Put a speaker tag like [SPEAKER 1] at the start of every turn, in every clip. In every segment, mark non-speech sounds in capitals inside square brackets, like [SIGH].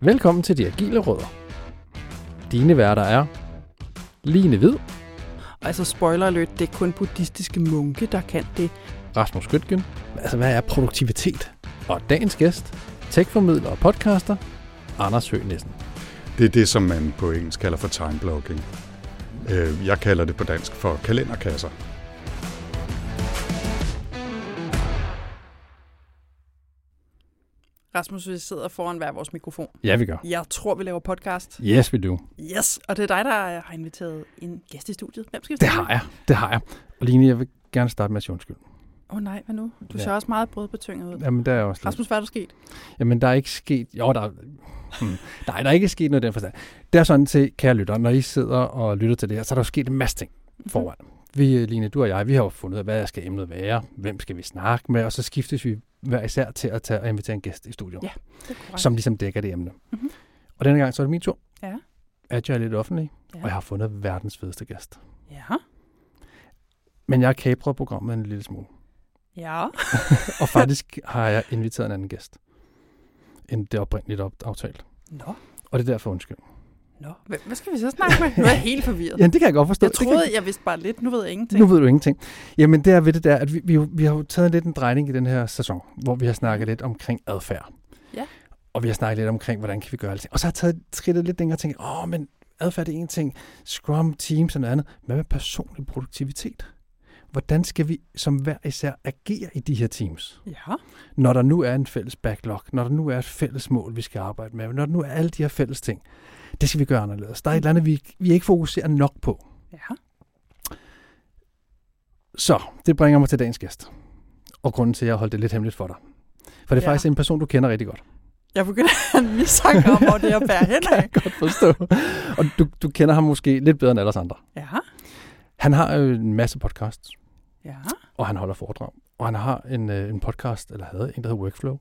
[SPEAKER 1] Velkommen til De Agile Rødder. Dine værter er Line Hvid,
[SPEAKER 2] Altså spoiler alert, det er kun buddhistiske munke, der kan det.
[SPEAKER 1] Rasmus Gøtgen. Altså, hvad er produktivitet? Og dagens gæst, techformidler og podcaster, Anders Høgh Nissen.
[SPEAKER 3] Det er det, som man på engelsk kalder for timeblocking. Øh, Jeg kalder det på dansk for kalenderkasser.
[SPEAKER 2] Rasmus, vi sidder foran hver vores mikrofon.
[SPEAKER 1] Ja, vi gør.
[SPEAKER 2] Jeg tror, vi laver podcast.
[SPEAKER 1] Yes, we do.
[SPEAKER 2] Yes, og det er dig, der har inviteret en gæst i studiet. Hvem skal vi
[SPEAKER 1] Det har jeg. Det har jeg. Og Line, jeg vil gerne starte med at sige undskyld.
[SPEAKER 2] Åh oh, nej, hvad nu? Du
[SPEAKER 1] Ja.
[SPEAKER 2] ser også meget brødbetynget ud.
[SPEAKER 1] Jamen, der er også lidt.
[SPEAKER 2] Rasmus, hvad er der sket?
[SPEAKER 1] Jamen, der er ikke sket... Jo, der er... Hmm. Nej, der er ikke sket noget i den forstand. Det er sådan til, kære lytter, når I sidder og lytter til det her, så er der jo sket en masse ting foran. Vi, Line, du og jeg, vi har jo fundet ud af, hvad skal emnet være, hvem skal vi snakke med, og så skiftes vi hver især til at tage og invitere en gæst i studio,
[SPEAKER 2] Ja, Det er korrekt.
[SPEAKER 1] som ligesom dækker det emne.
[SPEAKER 2] Mhm.
[SPEAKER 1] Og denne gang så er det min tur.
[SPEAKER 2] Ja.
[SPEAKER 1] Agile er lidt offentlig,
[SPEAKER 2] Ja.
[SPEAKER 1] og jeg har fundet verdens fedeste gæst.
[SPEAKER 2] Ja.
[SPEAKER 1] Men jeg har kapret programmet en lille smule.
[SPEAKER 2] Ja. [LAUGHS]
[SPEAKER 1] Og faktisk har jeg inviteret en anden gæst, end det oprindeligt op- aftalt.
[SPEAKER 2] Nå.
[SPEAKER 1] Og det er derfor undskyld.
[SPEAKER 2] Nå. Hvad, skal vi så snakke [LAUGHS] med? Nu er jeg helt forvirret.
[SPEAKER 1] Ja, det kan jeg godt forstå.
[SPEAKER 2] Jeg
[SPEAKER 1] Det kan-
[SPEAKER 2] troede, jeg vidste bare lidt. Nu ved jeg ingenting.
[SPEAKER 1] Nu ved du ingenting. Jamen, det er ved det der, at vi, vi, vi har jo taget lidt en drejning i den her sæson, hvor vi har snakket lidt omkring adfærd.
[SPEAKER 2] Ja.
[SPEAKER 1] Og vi har snakket lidt omkring, hvordan kan vi gøre alting. Og så har jeg taget skridtet lidt længere og tænkt, åh, men adfærd er en ting, Scrum, Teams og noget andet. Hvad med personlig produktivitet? Hvordan skal vi som hver især agere i de her teams?
[SPEAKER 2] Ja.
[SPEAKER 1] Når der nu er en fælles backlog, når der nu er et fælles mål, vi skal arbejde med, når der nu er alle de her fælles ting, det skal vi gøre anderledes. Der er et eller andet, vi, vi ikke fokuserer nok på.
[SPEAKER 2] Ja.
[SPEAKER 1] Så, det bringer mig til dagens gæst. Og grunden til, at jeg holdt det lidt hemmeligt for dig. For det er
[SPEAKER 2] Ja.
[SPEAKER 1] faktisk en person, du kender rigtig godt.
[SPEAKER 2] Jeg begynder [LAUGHS] at have en mistanke om, hvor det er bære [LAUGHS] hen af.
[SPEAKER 1] godt forstå. og du, du kender ham måske lidt bedre end alle andre.
[SPEAKER 2] Ja.
[SPEAKER 1] Han har jo en masse podcasts,
[SPEAKER 2] Ja.
[SPEAKER 1] og han holder foredrag. Og han har en, øh, en podcast, eller havde en, der hedder Workflow,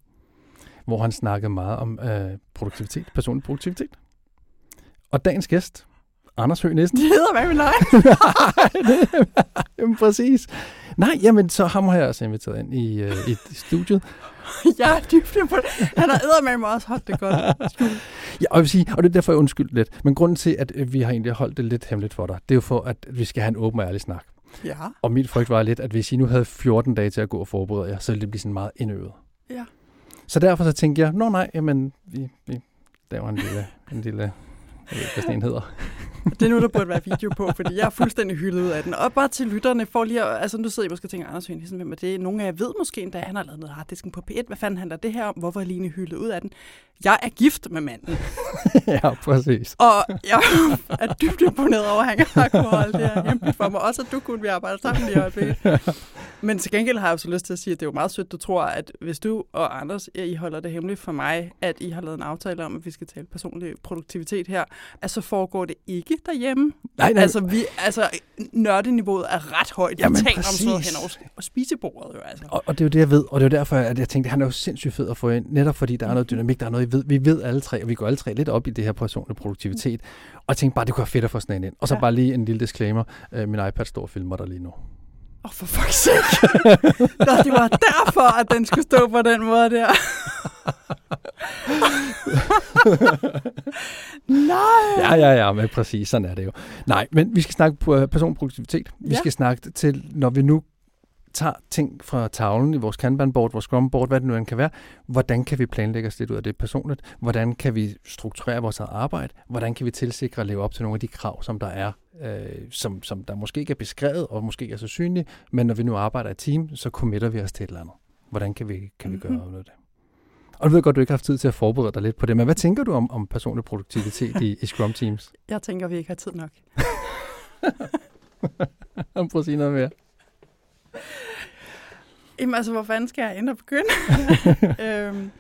[SPEAKER 1] hvor han snakkede meget om øh, produktivitet, personlig produktivitet. Og dagens gæst, Anders Høgh Nissen.
[SPEAKER 2] Det hedder hvad [LAUGHS] med nej.
[SPEAKER 1] jamen, præcis. Nej, jamen, så ham har jeg også inviteret ind i, øh, i studiet. [LAUGHS]
[SPEAKER 2] Jeg er dybt på det. Han har eddermame mig også holdt det godt. [LAUGHS]
[SPEAKER 1] Ja, og, jeg vil sige, og det er derfor, jeg undskylder lidt. Men grunden til, at øh, vi har egentlig holdt det lidt hemmeligt for dig, det er jo for, at vi skal have en åben og ærlig snak.
[SPEAKER 2] Ja.
[SPEAKER 1] Og mit frygt var lidt, at hvis I nu havde 14 dage til at gå og forberede jer, så ville det blive sådan meget indøvet.
[SPEAKER 2] Ja.
[SPEAKER 1] Så derfor så tænkte jeg, nå nej, jamen, vi, vi laver en lille, en lille jeg ved ikke, hvad sådan en hedder.
[SPEAKER 2] Det er nu, der burde være video på, fordi jeg er fuldstændig hyldet ud af den. Og bare til lytterne, for lige at, altså nu sidder I måske og tænker, Anders Høgh Nielsen, hvem er det? Nogle af jer ved måske endda, han har lavet noget harddisken på P1. Hvad fanden handler det her om? Hvorfor er Line hyldet ud af den? Jeg er gift med manden, [LAUGHS]
[SPEAKER 1] ja, præcis.
[SPEAKER 2] og jeg er dybt imponeret over, at han har kunnet holde det her hemmeligt for mig. Også at du kunne, vi arbejder sammen lige i øjeblikket. Men til gengæld har jeg jo så lyst til at sige, at det er jo meget sødt, du tror, at hvis du og Anders, I holder det hemmeligt for mig, at I har lavet en aftale om, at vi skal tale personlig produktivitet her, at så foregår det ikke derhjemme.
[SPEAKER 1] Nej, nej,
[SPEAKER 2] Altså, vi, altså nørdeniveauet er ret højt.
[SPEAKER 1] Jamen,
[SPEAKER 2] vi taler om sådan noget
[SPEAKER 1] præcis.
[SPEAKER 2] hen over og spisebordet jo, altså.
[SPEAKER 1] Og, og det er jo det, jeg ved. Og det er jo derfor, at jeg tænkte, at han er jo sindssygt fed at få ind. Netop fordi der er noget dynamik, der er noget, I ved. Vi ved alle tre, og vi går alle tre lidt op i det her personlige produktivitet. Og jeg tænkte bare, det kunne være fedt at få sådan en ind. Og så
[SPEAKER 2] Ja.
[SPEAKER 1] bare lige en lille disclaimer. Øh, min iPad står og filmer dig lige nu.
[SPEAKER 2] Oh, for fuck's sake. [LAUGHS] Nå, det var derfor, at den skulle stå på den måde der. [LAUGHS] Nej.
[SPEAKER 1] Ja, ja, ja, men præcis, sådan er det jo. Nej, men vi skal snakke på øh, personproduktivitet. Vi
[SPEAKER 2] Ja.
[SPEAKER 1] skal snakke til, når vi nu tager ting fra tavlen i vores Kanban-board, vores Scrum-board, hvad det nu end kan være, hvordan kan vi planlægge os lidt ud af det personligt? Hvordan kan vi strukturere vores arbejde? Hvordan kan vi tilsikre at leve op til nogle af de krav, som der er, øh, som, som der måske ikke er beskrevet og måske ikke er så synlige, men når vi nu arbejder i team, så committer vi os til et eller andet. Hvordan kan vi, kan vi gøre
[SPEAKER 2] Mhm.
[SPEAKER 1] noget af det? Og du ved godt, du ikke har haft tid til at forberede dig lidt på det, men hvad tænker du om, om personlig produktivitet i, i Scrum Teams?
[SPEAKER 2] Jeg tænker, vi ikke har tid nok. [LAUGHS]
[SPEAKER 1] Prøv at sige noget mere. [LAUGHS]
[SPEAKER 2] Jamen altså, hvor fanden skal jeg og begynde? [LAUGHS] øhm,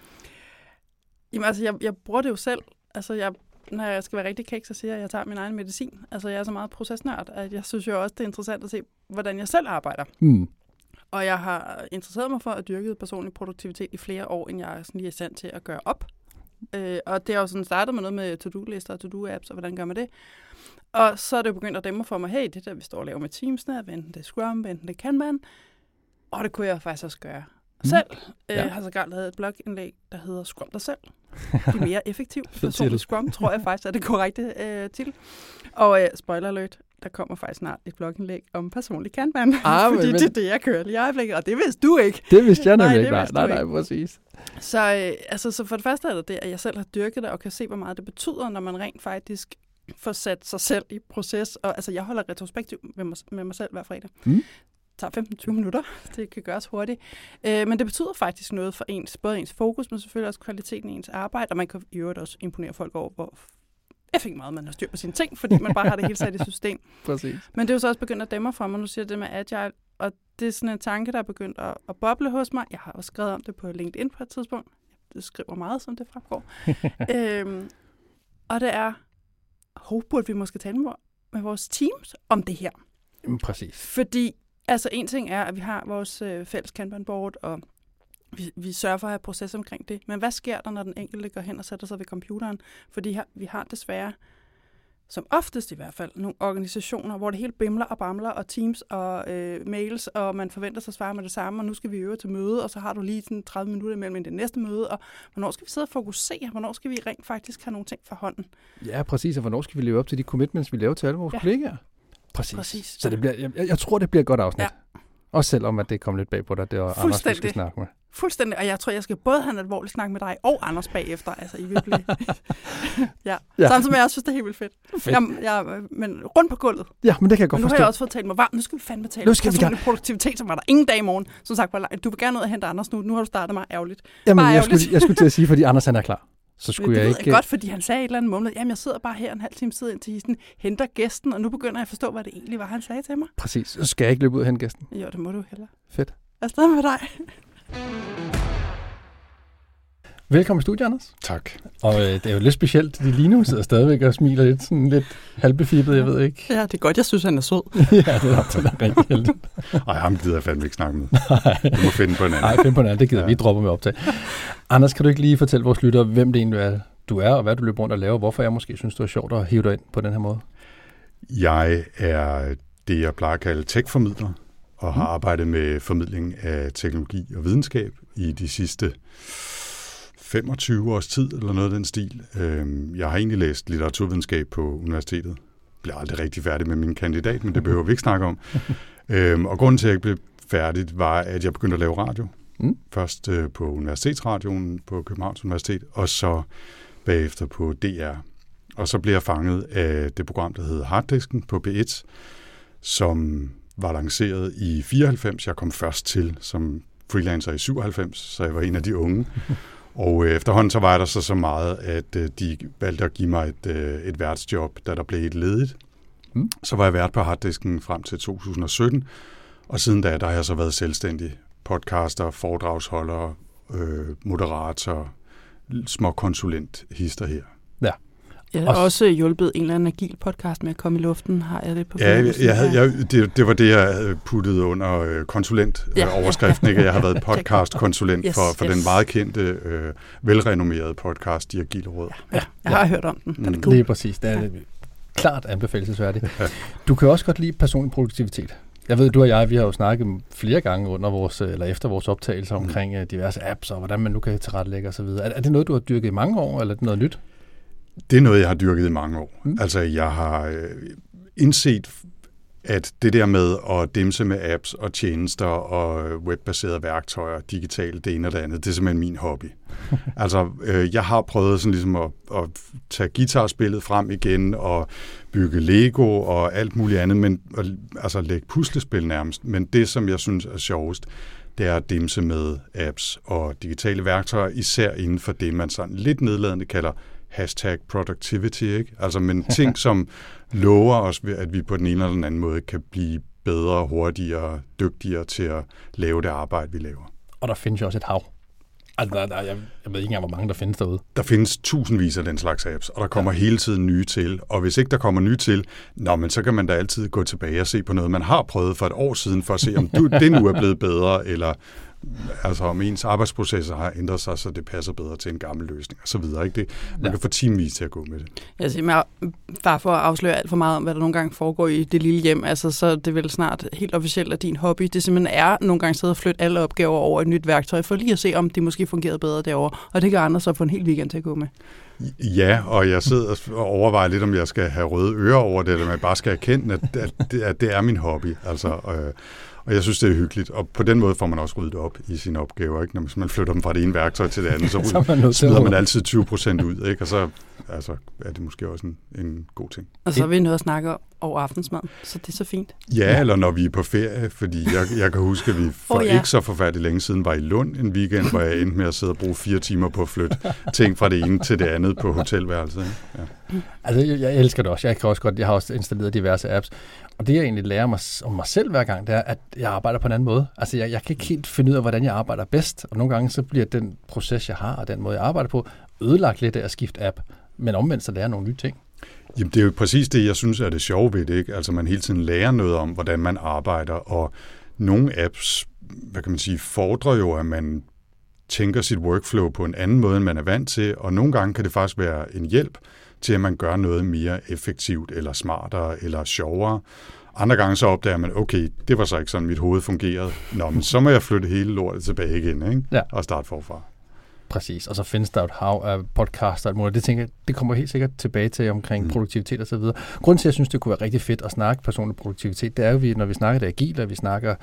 [SPEAKER 2] jamen altså, jeg, jeg bruger det jo selv. Altså, jeg, når jeg skal være rigtig kæk, så siger jeg, at jeg tager min egen medicin. Altså, jeg er så meget procesnørd, at jeg synes jo også, det er interessant at se, hvordan jeg selv arbejder.
[SPEAKER 1] Hmm.
[SPEAKER 2] Og jeg har interesseret mig for at dyrke personlig produktivitet i flere år, end jeg sådan lige er stand til at gøre op. Øh, og det har jo sådan startet med noget med to-do-lister og to-do-apps, og hvordan gør man det? Og så er det jo begyndt at dæmme for mig, hey, det der, vi står og laver med Teamsne, enten det er Scrum, enten det kan man. Og det kunne jeg faktisk også gøre
[SPEAKER 1] Mm.
[SPEAKER 2] selv. Øh,
[SPEAKER 1] Ja.
[SPEAKER 2] Jeg har sågar lavet et blogindlæg, der hedder Scrum dig selv. [LAUGHS] De mere effektiv person i Scrum, tror jeg faktisk er det korrekte øh, til. Og øh, spoiler alert, der kommer faktisk snart et blogindlæg om personlig kanban.
[SPEAKER 1] Ah, [LAUGHS]
[SPEAKER 2] fordi
[SPEAKER 1] men-
[SPEAKER 2] det er det, jeg kører lige i øjeblikket, og det vidste du ikke.
[SPEAKER 1] Det vidste jeg nemlig
[SPEAKER 2] det
[SPEAKER 1] ikke. Nej, nej, nej, præcis.
[SPEAKER 2] Så, øh, altså, så for det første er det det, at jeg selv har dyrket det, og kan se, hvor meget det betyder, når man rent faktisk får sat sig selv i proces. Og, altså, jeg holder retrospektiv med mig, med mig selv hver fredag.
[SPEAKER 1] Mm.
[SPEAKER 2] Det tager 15-20 minutter. [LAUGHS] Det kan gøres hurtigt. Øh, men det betyder faktisk noget for ens, både ens fokus, men selvfølgelig også kvaliteten i ens arbejde. Og man kan i øvrigt også imponere folk over, hvor effektivt meget man har styr på sine ting, fordi man bare har det hele sat i system. [LAUGHS]
[SPEAKER 1] præcis.
[SPEAKER 2] Men det er jo så også begyndt at dæmme for mig. Nu siger det med agile, og det er sådan en tanke, der er begyndt at, at boble hos mig. Jeg har også skrevet om det på LinkedIn på et tidspunkt. Det skriver meget, som det fremgår. [LAUGHS] øhm, og det er, hov, burde vi måske tale med, vores teams om det her.
[SPEAKER 1] Jamen, præcis.
[SPEAKER 2] Fordi, altså en ting er, at vi har vores øh, fælles Kanban-board, og vi, vi sørger for at have proces omkring det. Men hvad sker der, når den enkelte går hen og sætter sig ved computeren? Fordi her, vi har desværre, som oftest i hvert fald, nogle organisationer, hvor det hele bimler og bamler, og teams og øh, mails, og man forventer sig at svare med det samme, og nu skal vi øve til møde, og så har du lige sådan 30 minutter imellem det næste møde, og hvornår skal vi sidde og fokusere? Hvornår skal vi rent faktisk have nogle ting for hånden?
[SPEAKER 1] Ja, præcis. Og hvornår skal vi leve op til de commitments, vi laver til alle vores
[SPEAKER 2] Ja.
[SPEAKER 1] kollegaer? Præcis.
[SPEAKER 2] Præcis.
[SPEAKER 1] Så det bliver, jeg, jeg, tror, det bliver et godt afsnit.
[SPEAKER 2] Ja.
[SPEAKER 1] Også selvom, at det kom lidt bag på dig, det var Anders, vi skal snakke med.
[SPEAKER 2] Fuldstændig, og jeg tror, jeg skal både have en alvorlig snak med dig og Anders bagefter. Altså, I vil blive... [LAUGHS] ja.
[SPEAKER 1] Ja.
[SPEAKER 2] Samtidig med, jeg også synes, det er helt vildt fedt.
[SPEAKER 1] Fedt.
[SPEAKER 2] Jamen, jeg, men rundt på gulvet.
[SPEAKER 1] Ja, men det kan jeg godt
[SPEAKER 2] Men nu har
[SPEAKER 1] forstå.
[SPEAKER 2] jeg også fået talt mig varmt. Nu skal vi fandme tale
[SPEAKER 1] Nu skal vi
[SPEAKER 2] personlig produktivitet, som var der ingen dag i morgen. Som sagt, du vil gerne ud og hente Anders nu. Nu har du startet mig ærgerligt.
[SPEAKER 1] Jamen,
[SPEAKER 2] bare
[SPEAKER 1] jeg skulle, jeg skulle til at sige, fordi Anders han er klar. Så skulle
[SPEAKER 2] det
[SPEAKER 1] jeg ikke...
[SPEAKER 2] jeg godt, fordi han sagde et eller andet mumlet. Jamen, jeg sidder bare her en halv time sidder ind til histen, henter gæsten, og nu begynder jeg at forstå, hvad det egentlig var, han sagde til mig.
[SPEAKER 1] Præcis. Så skal jeg ikke løbe ud og hente gæsten.
[SPEAKER 2] Jo, det må du heller.
[SPEAKER 1] Fedt.
[SPEAKER 2] Afsted med dig.
[SPEAKER 1] Velkommen i studiet, Anders.
[SPEAKER 3] Tak.
[SPEAKER 1] Og øh, det er jo lidt specielt, de lige nu sidder stadigvæk og smiler lidt, sådan lidt halvbefippet, jeg ved ikke.
[SPEAKER 2] Ja, det er godt. Jeg synes, han er sød. [LAUGHS]
[SPEAKER 1] ja, det er, det er rigtig heldigt.
[SPEAKER 3] Ej, ham gider jeg fandme ikke snakke med. Du må finde på en anden.
[SPEAKER 1] Nej, find på en anden, det gider
[SPEAKER 3] Ja.
[SPEAKER 1] vi dropper med optag. Anders, kan du ikke lige fortælle vores lyttere, hvem det egentlig er, du er, og hvad du løber rundt og laver, hvorfor jeg måske synes, det er sjovt at hive dig ind på den her måde?
[SPEAKER 3] Jeg er det, jeg plejer at kalde tech-formidler, og har arbejdet med formidling af teknologi og videnskab i de sidste 25 års tid, eller noget af den stil. Øhm, Jeg har egentlig læst litteraturvidenskab på universitetet. Blev aldrig rigtig færdig med min kandidat, men det behøver vi ikke snakke om. [LAUGHS] Øhm, Og grunden til, at jeg blev færdig, var, at jeg begyndte at lave radio.
[SPEAKER 1] Mm.
[SPEAKER 3] Først øh, på Universitetsradioen på Københavns Universitet, og så bagefter på DR. Og så blev jeg fanget af det program, der hedder Harddisken på B1, som var lanceret i 94. Jeg kom først til som freelancer i 97, så jeg var en af de unge. [LAUGHS] Og øh, efterhånden så var der så så meget, at øh, de valgte at give mig et, øh, et værtsjob, da der blev et ledigt.
[SPEAKER 1] Mm.
[SPEAKER 3] Så var jeg vært på Harddisken frem til 2017, og siden da, der har jeg så været selvstændig podcaster, foredragsholder, øh, moderator, små konsulent, hister her.
[SPEAKER 2] Jeg har
[SPEAKER 1] Også-
[SPEAKER 2] også hjulpet en eller anden agil podcast med at komme i luften, har jeg det på
[SPEAKER 3] Ja, jeg, jeg, havde- jeg, det, det var det, jeg havde puttet under øh, konsulent
[SPEAKER 2] Ja.
[SPEAKER 3] ja. overskriften. Ikke? Jeg har været [LAUGHS] podcast-konsulent
[SPEAKER 2] Yes,
[SPEAKER 3] for, for
[SPEAKER 2] yes.
[SPEAKER 3] den meget kendte, øh, velrenommerede podcast, De Agile Råd.
[SPEAKER 2] Ja, jeg har hørt om den. Den er
[SPEAKER 3] Mm.
[SPEAKER 2] god.
[SPEAKER 1] Lige præcis. Det er ja. klart anbefalesværdigt. Du kan også godt lide personlig produktivitet. Jeg ved, du og jeg, vi har jo snakket flere gange under vores, eller efter vores optagelser omkring øh, diverse apps og hvordan man nu kan tilrettelægge osv. Er, er det noget, du har dyrket i mange år, eller er det noget nyt?
[SPEAKER 3] Det er noget, jeg har dyrket i mange år.
[SPEAKER 1] Mm.
[SPEAKER 3] Altså, jeg har øh, indset, at det der med at dimse med apps og tjenester og webbaserede værktøjer, digitale, det ene og det andet, det er simpelthen min hobby. [LAUGHS] altså, øh, jeg har prøvet sådan ligesom at, at tage guitarspillet frem igen og bygge Lego og alt muligt andet, men at, altså lægge puslespil nærmest. Men det, som jeg synes er sjovest, det er at dimse med apps og digitale værktøjer, især inden for det, man sådan lidt nedladende kalder hashtag productivity, ikke? Altså, men ting, [LAUGHS] som lover os, at vi på den ene eller den anden måde kan blive bedre, hurtigere, dygtigere til at lave det arbejde, vi laver.
[SPEAKER 1] Og der findes jo også et hav. Altså, der, der, jeg, jeg ved ikke engang, hvor mange der findes derude.
[SPEAKER 3] Der findes tusindvis af den slags apps, og der kommer ja. hele tiden nye til. Og hvis ikke der kommer nye til, nå, men så kan man da altid gå tilbage og se på noget, man har prøvet for et år siden, for at se, om du, [LAUGHS] det nu er blevet bedre, eller altså om ens arbejdsprocesser har ændret sig, så det passer bedre til en gammel løsning og så videre. Ikke? Det, man
[SPEAKER 1] Ja.
[SPEAKER 3] kan få teamvis til at gå med det.
[SPEAKER 2] Jeg siger, bare for at afsløre alt for meget om, hvad der nogle gange foregår i det lille hjem, altså, så er det vel snart helt officielt, at din hobby, det simpelthen er nogle gange sidde og flytte alle opgaver over et nyt værktøj, for lige at se, om de måske fungerede bedre derovre. Og det kan andre så få en hel weekend til at gå med.
[SPEAKER 3] Ja, og jeg sidder og overvejer lidt, om jeg skal have røde ører over det, eller om jeg bare skal erkende, at, at, det, at det er min hobby. Altså, øh, og jeg synes, det er hyggeligt. Og på den måde får man også ryddet op i sine opgaver. Ikke? Når man- man flytter dem fra det ene værktøj til det andet, [LAUGHS] så,
[SPEAKER 1] Så man
[SPEAKER 3] smider man altid 20 procent ud. Ikke? Og så altså, er det måske også en, en god ting.
[SPEAKER 2] Og så er vi nødt at snakke over aftensmad, så det er så fint.
[SPEAKER 3] Ja, eller når vi er på ferie, fordi jeg, jeg kan huske, at vi for oh,
[SPEAKER 2] ja.
[SPEAKER 3] ja. ikke så forfærdeligt længe siden var i Lund en weekend, hvor jeg endte med at sidde og bruge fire timer på at flytte ting fra det ene til det andet på hotelværelset. Ikke? Ja.
[SPEAKER 1] Altså, jeg, jeg elsker det også. Jeg kan også godt, jeg har også installeret diverse apps. Og det, jeg egentlig lærer mig om mig selv hver gang, det er, at jeg arbejder på en anden måde. Altså, jeg, jeg kan ikke helt finde ud af, hvordan jeg arbejder bedst. Og nogle gange, så bliver den proces, jeg har, og den måde, jeg arbejder på, ødelagt lidt af at skifte app. Men omvendt, så lærer jeg nogle nye ting.
[SPEAKER 3] Jamen, det er jo præcis det, jeg synes er det sjove ved det. Ikke? Altså, man hele tiden lærer noget om, hvordan man arbejder, og nogle apps, hvad kan man sige, fordrer jo, at man tænker sit workflow på en anden måde, end man er vant til, og nogle gange kan det faktisk være en hjælp til, at man gør noget mere effektivt, eller smartere, eller sjovere. Andre gange så opdager man, okay, det var så ikke sådan, mit hoved fungerede. Nå, men så må jeg flytte hele lortet tilbage igen, ikke?
[SPEAKER 1] Ja.
[SPEAKER 3] og starte forfra.
[SPEAKER 1] Præcis. Og så findes der et hav af podcast og alt muligt. Det tænker jeg, det kommer helt sikkert tilbage til omkring
[SPEAKER 3] Mm.
[SPEAKER 1] produktivitet og så videre. Grunden til, at jeg synes, det kunne være rigtig fedt at snakke personlig produktivitet, det er jo, vi, når vi snakker det agile, og vi snakker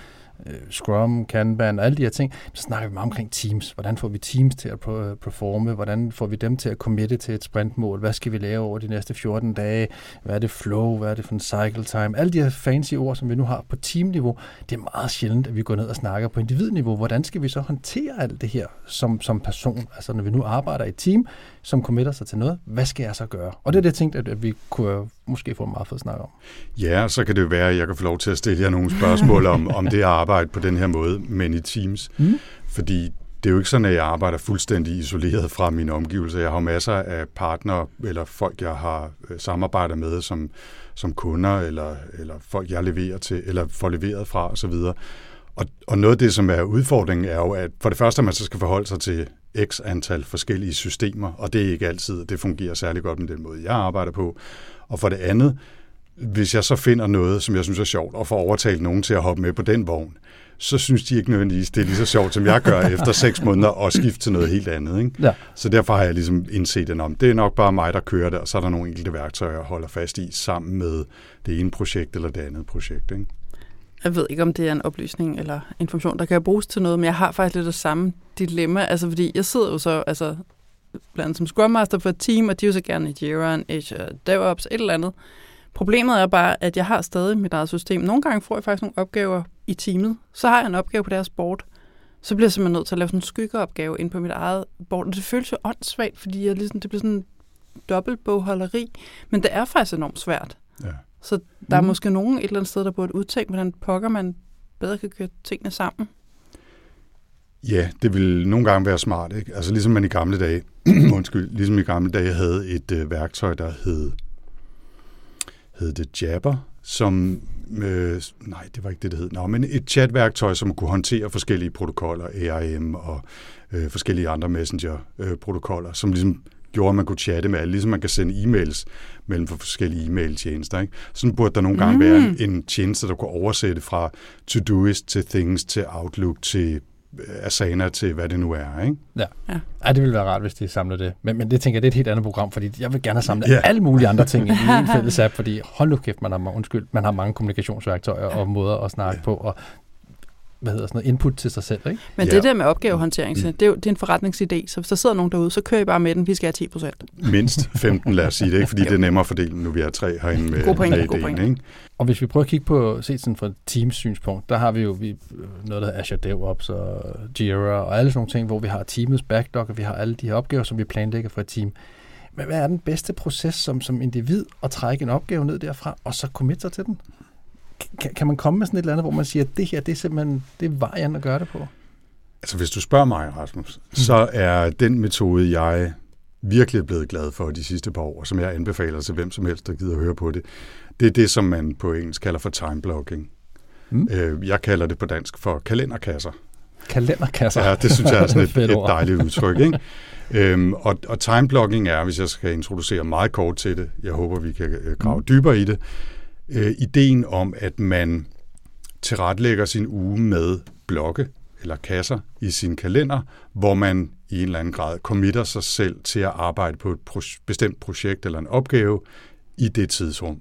[SPEAKER 1] øh, Scrum, Kanban og alle de her ting, så snakker vi meget omkring teams. Hvordan får vi teams til at øh, performe? Hvordan får vi dem til at committe til et sprintmål? Hvad skal vi lave over de næste 14 dage? Hvad er det flow? Hvad er det for en cycle time? Alle de her fancy ord, som vi nu har på teamniveau, det er meget sjældent, at vi går ned og snakker på individniveau. Hvordan skal vi så håndtere alt det her som, som person? Altså når vi nu arbejder i et team, som committer sig til noget, hvad skal jeg så gøre? Og det er det, jeg tænkte, at, at vi kunne øh, måske få en meget fed snak om.
[SPEAKER 3] Ja, så kan det jo være, at jeg kan få lov til at stille jer nogle spørgsmål om, om det arbejde arbejde på den her måde, men i Teams.
[SPEAKER 1] Mm.
[SPEAKER 3] Fordi det er jo ikke sådan, at jeg arbejder fuldstændig isoleret fra mine omgivelser. Jeg har masser af partnere eller folk, jeg har øh, samarbejder med som, som kunder, eller, eller folk, jeg leverer til, eller får leveret fra osv. Og, og noget af det, som er udfordringen, er jo, at for det første, at man så skal forholde sig til x antal forskellige systemer, og det er ikke altid, at det fungerer særlig godt med den måde, jeg arbejder på. Og for det andet, hvis jeg så finder noget, som jeg synes er sjovt, og får overtalt nogen til at hoppe med på den vogn, så synes de ikke nødvendigvis, det er lige så sjovt, som jeg gør efter [LAUGHS] seks måneder, og skifte til noget helt andet. Ikke?
[SPEAKER 1] Ja.
[SPEAKER 3] Så derfor har jeg ligesom indset den om, det er nok bare mig, der kører det, og så er der nogle enkelte værktøjer, jeg holder fast i, sammen med det ene projekt eller det andet projekt. Ikke?
[SPEAKER 2] Jeg ved ikke, om det er en oplysning eller information, der kan bruges til noget, men jeg har faktisk lidt det samme dilemma, altså fordi jeg sidder jo så, altså blandt andet som Scrum Master for et team, og de er jo så gerne i Jira, Azure DevOps, et eller andet. Problemet er bare, at jeg har stadig mit eget system. Nogle gange får jeg faktisk nogle opgaver i teamet. Så har jeg en opgave på deres board. Så bliver jeg simpelthen nødt til at lave sådan en skyggeopgave ind på mit eget board. Og det føles jo åndssvagt, fordi jeg ligesom, det bliver sådan en dobbeltbogholderi. Men det er faktisk enormt svært.
[SPEAKER 3] Ja.
[SPEAKER 2] Så der er
[SPEAKER 1] Mhm.
[SPEAKER 2] måske nogen et eller andet sted, der burde udtænke, hvordan pokker man bedre kan køre tingene sammen.
[SPEAKER 3] Ja, det vil nogle gange være smart. Ikke? Altså ligesom man i gamle dage, [CLEARS THROAT] undskyld, ligesom i gamle dage havde et øh, værktøj, der hed, hed det Jabber, som, øh, nej, det var ikke det, det hed, Nå, men et chatværktøj, som kunne håndtere forskellige protokoller, ARM og øh, forskellige andre messenger-protokoller, som ligesom gjorde, at man kunne chatte med alle, ligesom man kan sende e-mails mellem for forskellige e-mail-tjenester. Ikke? Sådan burde der nogle gange
[SPEAKER 2] Mm.
[SPEAKER 3] være en, en tjeneste, der kunne oversætte fra Todoist til Things til Outlook til øh, Asana til hvad det nu er. Ikke?
[SPEAKER 1] Ja, det ville være rart, hvis de samlede det. Men, men det tænker jeg, det er et helt andet program, fordi jeg vil gerne have samlet
[SPEAKER 3] Ja.
[SPEAKER 1] yeah. alle mulige andre ting i [LAUGHS] en fælles app, fordi hold nu kæft, man har, undskyld, man har mange kommunikationsværktøjer og måder at snakke
[SPEAKER 3] Ja.
[SPEAKER 1] på, og hvad hedder sådan noget, input til sig selv, ikke?
[SPEAKER 2] Men
[SPEAKER 3] Ja.
[SPEAKER 2] det der med opgavehåndtering, det er jo det er en forretningsidé. Så hvis der sidder nogen derude, så kører I bare med den. Vi skal have 10 procent.
[SPEAKER 3] Mindst 15, lad os sige det, ikke? fordi [LAUGHS] det er nemmere at fordele, nu vi er tre herinde med,
[SPEAKER 2] God pointe,
[SPEAKER 3] med
[SPEAKER 2] god pointe.
[SPEAKER 3] Ikke?
[SPEAKER 1] Og hvis vi prøver at kigge på, set sådan fra et teams synspunkt, der har vi jo vi, noget, der hedder Azure DevOps og Jira og alle sådan nogle ting, hvor vi har teamets backlog, og vi har alle de her opgaver, som vi planlægger for et team. Men hvad er den bedste proces som, som individ at trække en opgave ned derfra, og så committe sig til den? Kan, kan man komme med sådan et eller andet, hvor man siger, at det her, det er simpelthen det er vejen at gøre det på?
[SPEAKER 3] Altså hvis du spørger mig, Rasmus, så er den metode, jeg virkelig er blevet glad for de sidste par år, som jeg anbefaler til hvem som helst, der gider at høre på det, det er det, som man på engelsk kalder for time blocking.
[SPEAKER 1] Mm.
[SPEAKER 3] Øh, Jeg kalder det på dansk for kalenderkasser.
[SPEAKER 1] Kalenderkasser.
[SPEAKER 3] Ja, det synes jeg er sådan [LAUGHS] et, et dejligt udtryk. Ikke? Øhm, og, og timeblocking er, hvis jeg skal introducere meget kort til det, jeg håber, vi kan øh, grave
[SPEAKER 1] Mm.
[SPEAKER 3] dybere i det, øh, ideen om, at man tilretlægger sin uge med blokke eller kasser i sin kalender, hvor man i en eller anden grad committer sig selv til at arbejde på et pro- bestemt projekt eller en opgave i det tidsrum.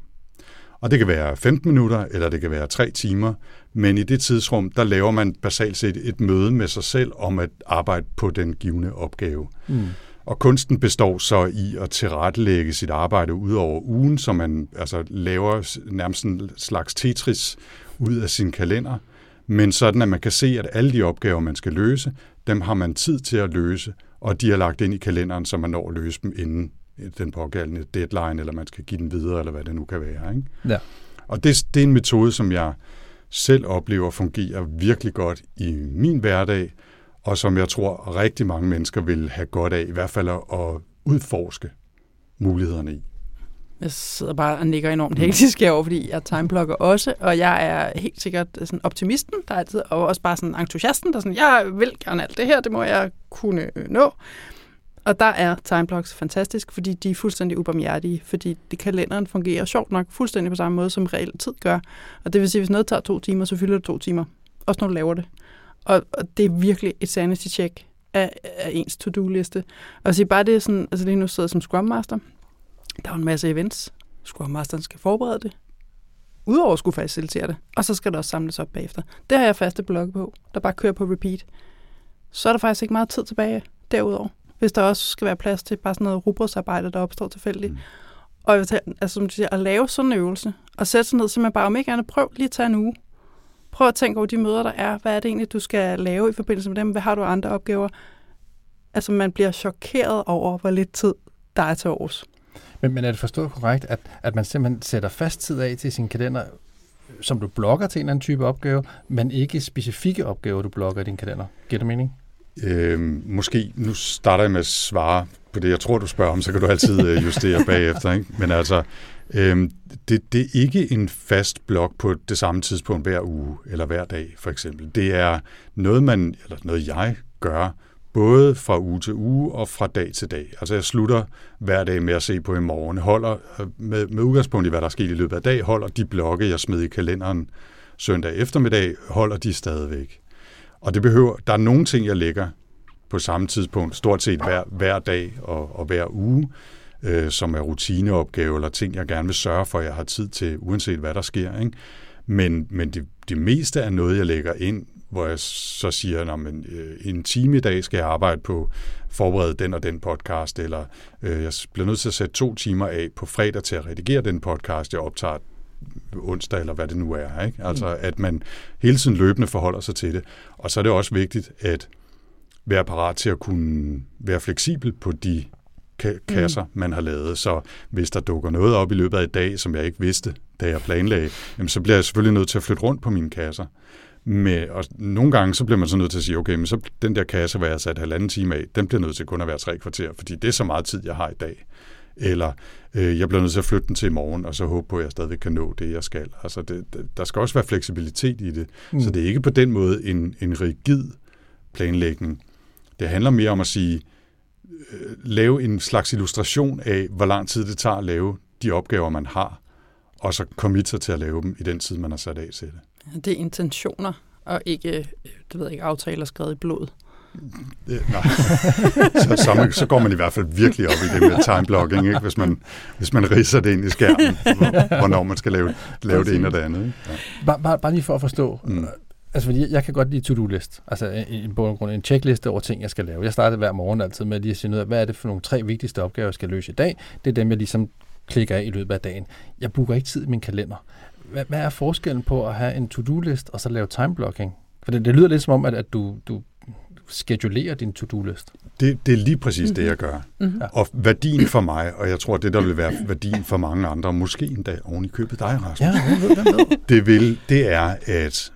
[SPEAKER 3] Og det kan være 15 minutter, eller det kan være 3 timer, men i det tidsrum, der laver man basalt set et møde med sig selv om at arbejde på den givende opgave.
[SPEAKER 1] Mm.
[SPEAKER 3] Og kunsten består så i at tilrettelægge sit arbejde ud over ugen, så man altså laver nærmest en slags Tetris ud af sin kalender, men sådan at man kan se, at alle de opgaver, man skal løse, dem har man tid til at løse, og de er lagt ind i kalenderen, så man når at løse dem inden den pågældende deadline, eller man skal give den videre, eller hvad det nu kan være. Ikke?
[SPEAKER 1] Ja.
[SPEAKER 3] Og det, det er en metode, som jeg selv oplever fungerer virkelig godt i min hverdag, og som jeg tror rigtig mange mennesker vil have godt af, i hvert fald at, udforske mulighederne i.
[SPEAKER 2] Jeg sidder bare og nikker enormt hektisk herovre, fordi jeg timeblocker også, og jeg er helt sikkert sådan optimisten, der er altid, og også bare sådan entusiasten, der er sådan, jeg vil gerne alt det her, det må jeg kunne øh, nå. Og der er timeblocks fantastisk, fordi de er fuldstændig ubarmhjertige, fordi det kalenderen fungerer sjovt nok fuldstændig på samme måde, som reelt tid gør. Og det vil sige, hvis noget tager to timer, så fylder det to timer. Også når du laver det. Og, og det er virkelig et sanity check af, af ens to-do-liste. Og så bare det er sådan, altså lige nu sidder jeg som Scrum Master, der er en masse events. Scrum Masteren skal forberede det. Udover at skulle facilitere det. Og så skal det også samles op bagefter. Det har jeg faste blogge på, der bare kører på repeat. Så er der faktisk ikke meget tid tilbage derudover. Hvis der også skal være plads til bare sådan noget rubrosarbejde, der opstår tilfældigt.
[SPEAKER 3] Mm.
[SPEAKER 2] Og jeg vil tage, altså, som du siger, at lave sådan en øvelse, og sætte sig ned, så man bare om ikke andet, prøv lige at tage en uge. Prøv at tænke over de møder, der er. Hvad er det egentlig, du skal lave i forbindelse med dem? Hvad har du andre opgaver? Altså, man bliver chokeret over, hvor lidt tid der er til års.
[SPEAKER 1] Men, men er det forstået korrekt, at, at man simpelthen sætter fast tid af til sin kalender, som du blokker til en eller anden type opgave, men ikke specifikke opgaver, du blokker i din kalender? Giver det mening?
[SPEAKER 3] Øhm, måske, nu starter jeg med at svare på det, jeg tror, du spørger om, så kan du altid øh, justere [LAUGHS] bagefter. Ikke? Men altså, Øh, det, det er ikke en fast blok på det samme tidspunkt hver uge eller hver dag, for eksempel. Det er noget, man, eller noget jeg gør, både fra uge til uge og fra dag til dag. Altså jeg slutter hver dag med at se på i morgen, holder øh, med, med udgangspunkt i, hvad der er sket i løbet af dag, holder de blokke, jeg smed i kalenderen søndag eftermiddag, holder de stadigvæk. Og det behøver, der er nogle ting, jeg lægger på samme tidspunkt, stort set hver, hver dag og, og hver uge, øh, som er rutineopgave eller ting, jeg gerne vil sørge for, at jeg har tid til, uanset hvad der sker. Ikke? Men, men det, det meste er noget, jeg lægger ind, hvor jeg så siger, at øh, en time i dag skal jeg arbejde på forberede den og den podcast, eller øh, jeg bliver nødt til at sætte to timer af på fredag til at redigere den podcast, jeg optager onsdag, eller hvad det nu er. Ikke? Altså, at man hele tiden løbende forholder sig til det. Og så er det også vigtigt at være parat til at kunne være fleksibel på de kasser, mm. man har lavet. Så hvis der dukker noget op i løbet af i dag, som jeg ikke vidste, da jeg planlagde, jamen, så bliver jeg selvfølgelig nødt til at flytte rundt på mine kasser. Med, og nogle gange så bliver man så nødt til at sige, okay, men så den der kasse, hvor jeg har sat halvanden time af, den bliver nødt til kun at være tre kvarter, fordi det er så meget tid, jeg har i dag. Eller øh, jeg bliver nødt til at flytte den til i morgen, og så håbe på, at jeg stadigvæk kan nå det, jeg skal. Altså det, der skal også være fleksibilitet i det. Mm. Så det er ikke på den måde en, en rigid planlægning. Det handler mere om at sige, lave en slags illustration af, hvor lang tid det tager at lave de opgaver, man har, og så komme sig til at lave dem i den tid, man har sat af til det.
[SPEAKER 2] Det er intentioner, og ikke, øh, det ved jeg ikke, aftaler skrevet i blod.
[SPEAKER 3] Det, nej. så, så, man, så går man i hvert fald virkelig op i det med timeblocking, ikke? Hvis, man, hvis man riser det ind i skærmen, hvor, hvornår man skal lave, lave det ene og det andet. Ikke? Ja.
[SPEAKER 1] Bare, bare, bare lige for at forstå.
[SPEAKER 3] Mm.
[SPEAKER 1] Altså, fordi jeg kan godt lide to-do-list. Altså, en, en, en checkliste over ting, jeg skal lave. Jeg starter hver morgen altid med lige at sige noget af, hvad er det for nogle tre vigtigste opgaver, jeg skal løse i dag. Det er dem, jeg ligesom klikker af i løbet af dagen. Jeg booker ikke tid i min kalender. Hvad, hvad er forskellen på at have en to-do-list og så lave timeblocking? For det, det lyder lidt som om, at, at du, du schedulerer din to-do-list.
[SPEAKER 3] Det, det er lige præcis mm-hmm. det, jeg gør.
[SPEAKER 2] Mm-hmm.
[SPEAKER 3] Og værdien for mig, og jeg tror, det der vil være værdien for mange andre, måske endda oven i købet dig, Rasmus,
[SPEAKER 1] Ja,
[SPEAKER 3] det, vil, det er, at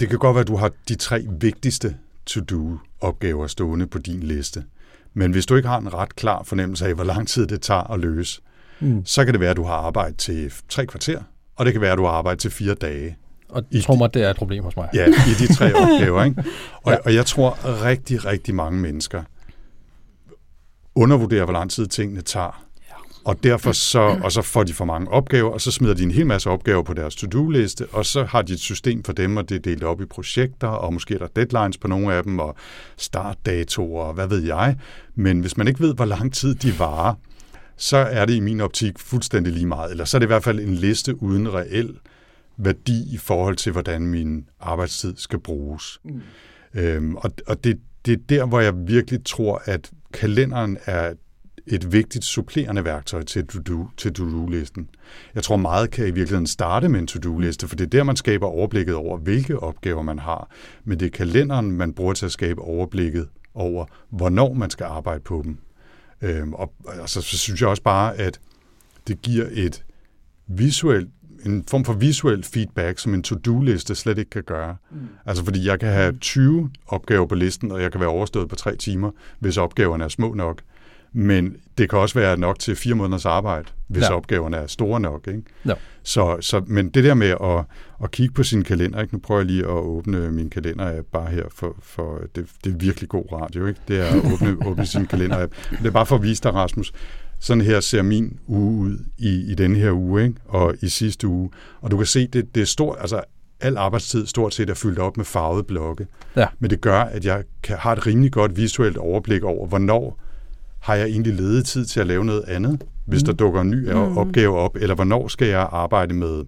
[SPEAKER 3] det kan godt være, at du har de tre vigtigste to-do-opgaver stående på din liste. Men hvis du ikke har en ret klar fornemmelse af, hvor lang tid det tager at løse,
[SPEAKER 1] Mm.
[SPEAKER 3] så kan det være, at du har arbejdet til tre kvarter, og det kan være, at du har arbejdet til fire dage.
[SPEAKER 1] Og I tror mig, det er et problem hos mig.
[SPEAKER 3] Ja, i de tre [LAUGHS] opgaver. Ikke? Og, ja. og jeg tror rigtig, rigtig mange mennesker undervurderer, hvor lang tid tingene tager. Og derfor så, og så får de for mange opgaver, og så smider de en hel masse opgaver på deres to-do-liste, og så har de et system for dem, og det er delt op i projekter, og måske er der deadlines på nogle af dem, og startdatoer, og hvad ved jeg. Men hvis man ikke ved, hvor lang tid de varer, så er det i min optik fuldstændig lige meget. Eller så er det i hvert fald en liste uden reel værdi i forhold til, hvordan min arbejdstid skal bruges. Mm. Øhm, og og det, det er der, hvor jeg virkelig tror, at kalenderen er et vigtigt supplerende værktøj til to-do, til to-do-listen. Jeg tror meget kan i virkeligheden starte med en to-do-liste, for det er der, man skaber overblikket over, hvilke opgaver man har. Men det er kalenderen, man bruger til at skabe overblikket over, hvornår man skal arbejde på dem. Øhm, og altså, så synes jeg også bare, at det giver et visuelt en form for visuel feedback, som en to-do-liste slet ikke kan gøre. Mm. Altså fordi jeg kan have 20 opgaver på listen, og jeg kan være overstået på tre timer, hvis opgaverne er små nok. Men det kan også være nok til fire måneders arbejde, hvis ja. opgaverne er store nok. Ikke? Ja. Så, så, men det der med at, at kigge på sin kalender, ikke? nu prøver jeg lige at åbne min kalender bare her, for, for det, det er virkelig god radio, ikke? det er at åbne, [LAUGHS] åbne sin kalender Det er bare for at vise dig, Rasmus, sådan her ser min uge ud i, i denne her uge, ikke? og i sidste uge. Og du kan se, det, det er stort, altså al arbejdstid stort set er fyldt op med farvede blokke. Ja. Men det gør, at jeg kan, har et rimelig godt visuelt overblik over, hvornår har jeg egentlig ledet tid til at lave noget andet, hvis mm. der dukker en ny mm. opgave op, eller hvornår skal jeg arbejde med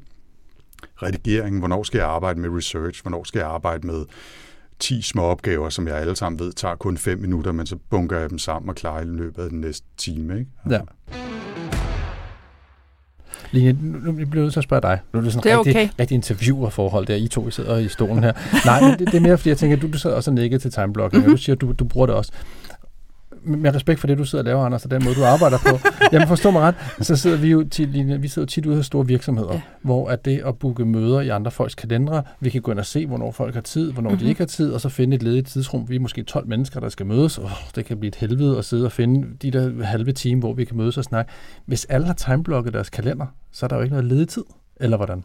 [SPEAKER 3] redigering, hvornår skal jeg arbejde med research, hvornår skal jeg arbejde med 10 små opgaver, som jeg alle sammen ved tager kun 5 minutter, men så bunker jeg dem sammen og klarer i løbet af den næste time. Ikke?
[SPEAKER 1] Ja. Line, nu bliver jeg nødt til at spørge dig. Nu er det sådan
[SPEAKER 2] det er
[SPEAKER 1] rigtig,
[SPEAKER 2] okay.
[SPEAKER 1] rigtig interviewerforhold der. I to I sidder i stolen her. Nej, det, det, er mere fordi, jeg tænker, at du, du sidder også og nikker til timeblocking, mm-hmm. og du siger, at du, du bruger det også med respekt for det, du sidder og laver, Anders, og den måde, du arbejder på. [LAUGHS] Jamen forstå mig ret, så sidder vi jo tit, vi sidder tit ude hos store virksomheder, ja. hvor at det at booke møder i andre folks kalendere, vi kan gå ind og se, hvornår folk har tid, hvornår mm-hmm. de ikke har tid, og så finde et ledigt tidsrum. Vi er måske 12 mennesker, der skal mødes, og det kan blive et helvede at sidde og finde de der halve time, hvor vi kan mødes og snakke. Hvis alle har timeblokket deres kalender, så er der jo ikke noget ledig tid, eller hvordan?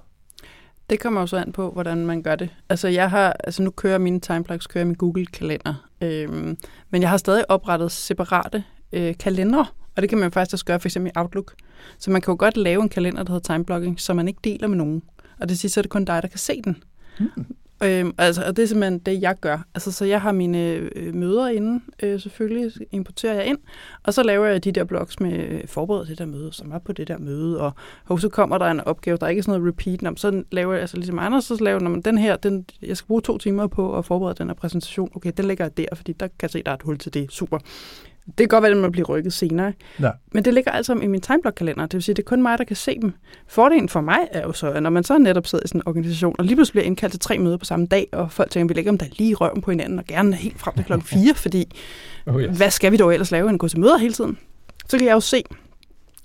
[SPEAKER 2] Det kommer også an på, hvordan man gør det. Altså, jeg har, altså nu kører mine timeblocks, kører min Google-kalender. Øhm, men jeg har stadig oprettet separate øh, kalendere, og det kan man faktisk også gøre for eksempel i Outlook. Så man kan jo godt lave en kalender, der hedder timeblocking, som man ikke deler med nogen. Og det siger så er det kun dig, der kan se den. Hmm. Øhm, altså, og det er simpelthen det, jeg gør. Altså, så jeg har mine øh, møder inde, øh, selvfølgelig importerer jeg ind, og så laver jeg de der blogs med øh, forberedt det der møde, som er på det der møde, og, og så kommer der en opgave, der er ikke sådan noget repeat, om, så laver jeg, altså ligesom andre, så laver jeg, den her, den, jeg skal bruge to timer på at forberede den her præsentation, okay, den lægger jeg der, fordi der kan jeg se, der er et hul til det, super. Det kan godt være, at man bliver rykket senere. Ja. Men det ligger altså i min timeblock-kalender. Det vil sige, at det er kun mig, der kan se dem. Fordelen for mig er jo så, at når man så netop sidder i sådan en organisation, og lige pludselig bliver indkaldt til tre møder på samme dag, og folk tænker, at vi lægger om der lige røven på hinanden, og gerne helt frem til klokken [LAUGHS] 4, fordi oh yes. hvad skal vi dog ellers lave, end gå til møder hele tiden? Så kan jeg jo se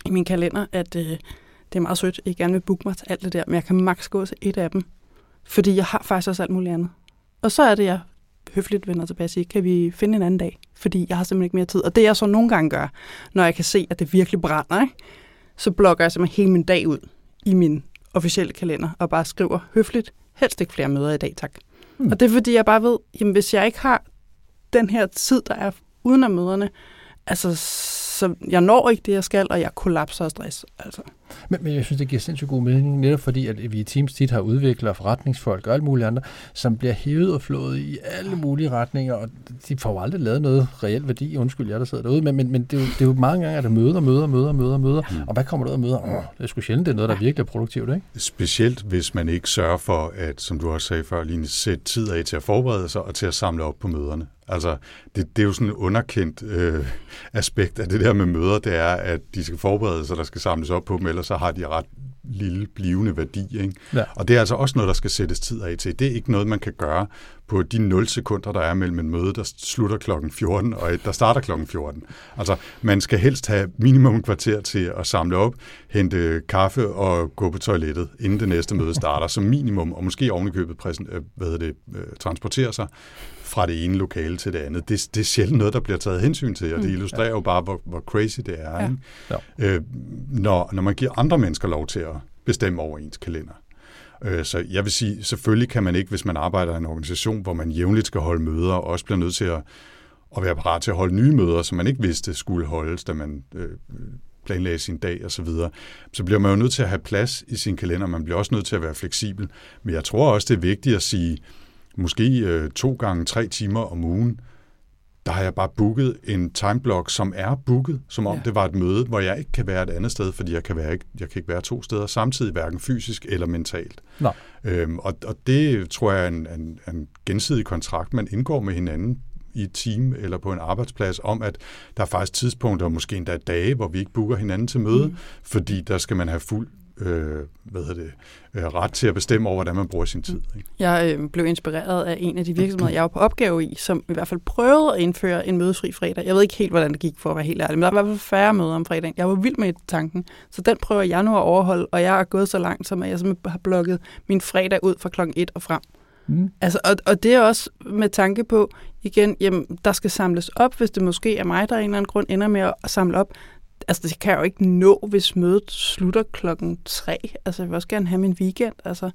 [SPEAKER 2] i min kalender, at øh, det er meget sødt, at I gerne vil booke mig til alt det der, men jeg kan maks gå til et af dem, fordi jeg har faktisk også alt muligt andet. Og så er det, jeg høfligt vender tilbage og siger, kan vi finde en anden dag? Fordi jeg har simpelthen ikke mere tid. Og det jeg så nogle gange gør, når jeg kan se, at det virkelig brænder, ikke? så blokker jeg simpelthen hele min dag ud i min officielle kalender og bare skriver høfligt, helst ikke flere møder i dag, tak. Mm. Og det er fordi, jeg bare ved, jamen hvis jeg ikke har den her tid, der er uden af møderne, altså så jeg når ikke det, jeg skal, og jeg kollapser af stress. Altså.
[SPEAKER 1] Men, men jeg synes, det giver sindssygt god mening, netop fordi, at vi i Teams tit har udviklere, forretningsfolk og alle mulige andre, som bliver hævet og flået i alle mulige retninger, og de får jo aldrig lavet noget reelt værdi. Undskyld, jeg der sidder derude, men, men, men det, er jo, det er jo mange gange, at der møder, møder, møder, møder, møder. Mm. Og hvad kommer der ud af møder? Oh, det er sgu sjældent, det er noget, der virkelig er produktivt, ikke?
[SPEAKER 3] Specielt hvis man ikke sørger for, at, som du også sagde før, lige sætte tid af til at forberede sig og til at samle op på møderne. Altså, det, det er jo sådan en underkendt øh, aspekt af det der med møder, det er, at de skal forberede sig, der skal samles op på dem, ellers så har de ret lille blivende værdi. Ikke? Ja. Og det er altså også noget, der skal sættes tid af til. Det er ikke noget, man kan gøre på de 0 sekunder, der er mellem en møde, der slutter klokken 14 og et, der starter klokken 14. Altså, man skal helst have minimum en kvarter til at samle op, hente kaffe og gå på toilettet, inden det næste møde starter, som minimum, og måske ovenikøbet øh, hvad det, øh, transportere sig fra det ene lokale til det andet. Det, det er sjældent noget, der bliver taget hensyn til, og det mm. illustrerer ja. jo bare, hvor, hvor crazy det er. Ja. Ikke? Ja. Øh, når, når man giver andre mennesker lov til at bestemme over ens kalender. Øh, så jeg vil sige, selvfølgelig kan man ikke, hvis man arbejder i en organisation, hvor man jævnligt skal holde møder, og også bliver nødt til at, at være parat til at holde nye møder, som man ikke vidste skulle holdes, da man øh, planlagde sin dag osv., så, videre, så bliver man jo nødt til at have plads i sin kalender. Man bliver også nødt til at være fleksibel. Men jeg tror også, det er vigtigt at sige, måske øh, to gange tre timer om ugen, der har jeg bare booket en timeblock, som er booket, som om ja. det var et møde, hvor jeg ikke kan være et andet sted, fordi jeg kan, være, jeg kan ikke være to steder samtidig, hverken fysisk eller mentalt.
[SPEAKER 1] Nej.
[SPEAKER 3] Øhm, og, og det tror jeg er en, en, en gensidig kontrakt, man indgår med hinanden i et team eller på en arbejdsplads om, at der er faktisk tidspunkter, måske endda dage, hvor vi ikke booker hinanden til møde, mm. fordi der skal man have fuld øh, hvad hedder det, øh, ret til at bestemme over, hvordan man bruger sin tid. Ikke?
[SPEAKER 2] Jeg øh, blev inspireret af en af de virksomheder, jeg var på opgave i, som i hvert fald prøvede at indføre en mødefri fredag. Jeg ved ikke helt, hvordan det gik for at være helt ærlig, men der var i hvert fald færre møder om fredagen. Jeg var vild med tanken, så den prøver jeg nu at overholde, og jeg er gået så langt, som at jeg simpelthen har blokket min fredag ud fra klokken 1 og frem. Mm. Altså, og, og det er også med tanke på, igen, jamen, der skal samles op, hvis det måske er mig, der af en eller anden grund ender med at samle op altså det kan jeg jo ikke nå, hvis mødet slutter klokken tre. Altså jeg vil også gerne have min weekend. Altså.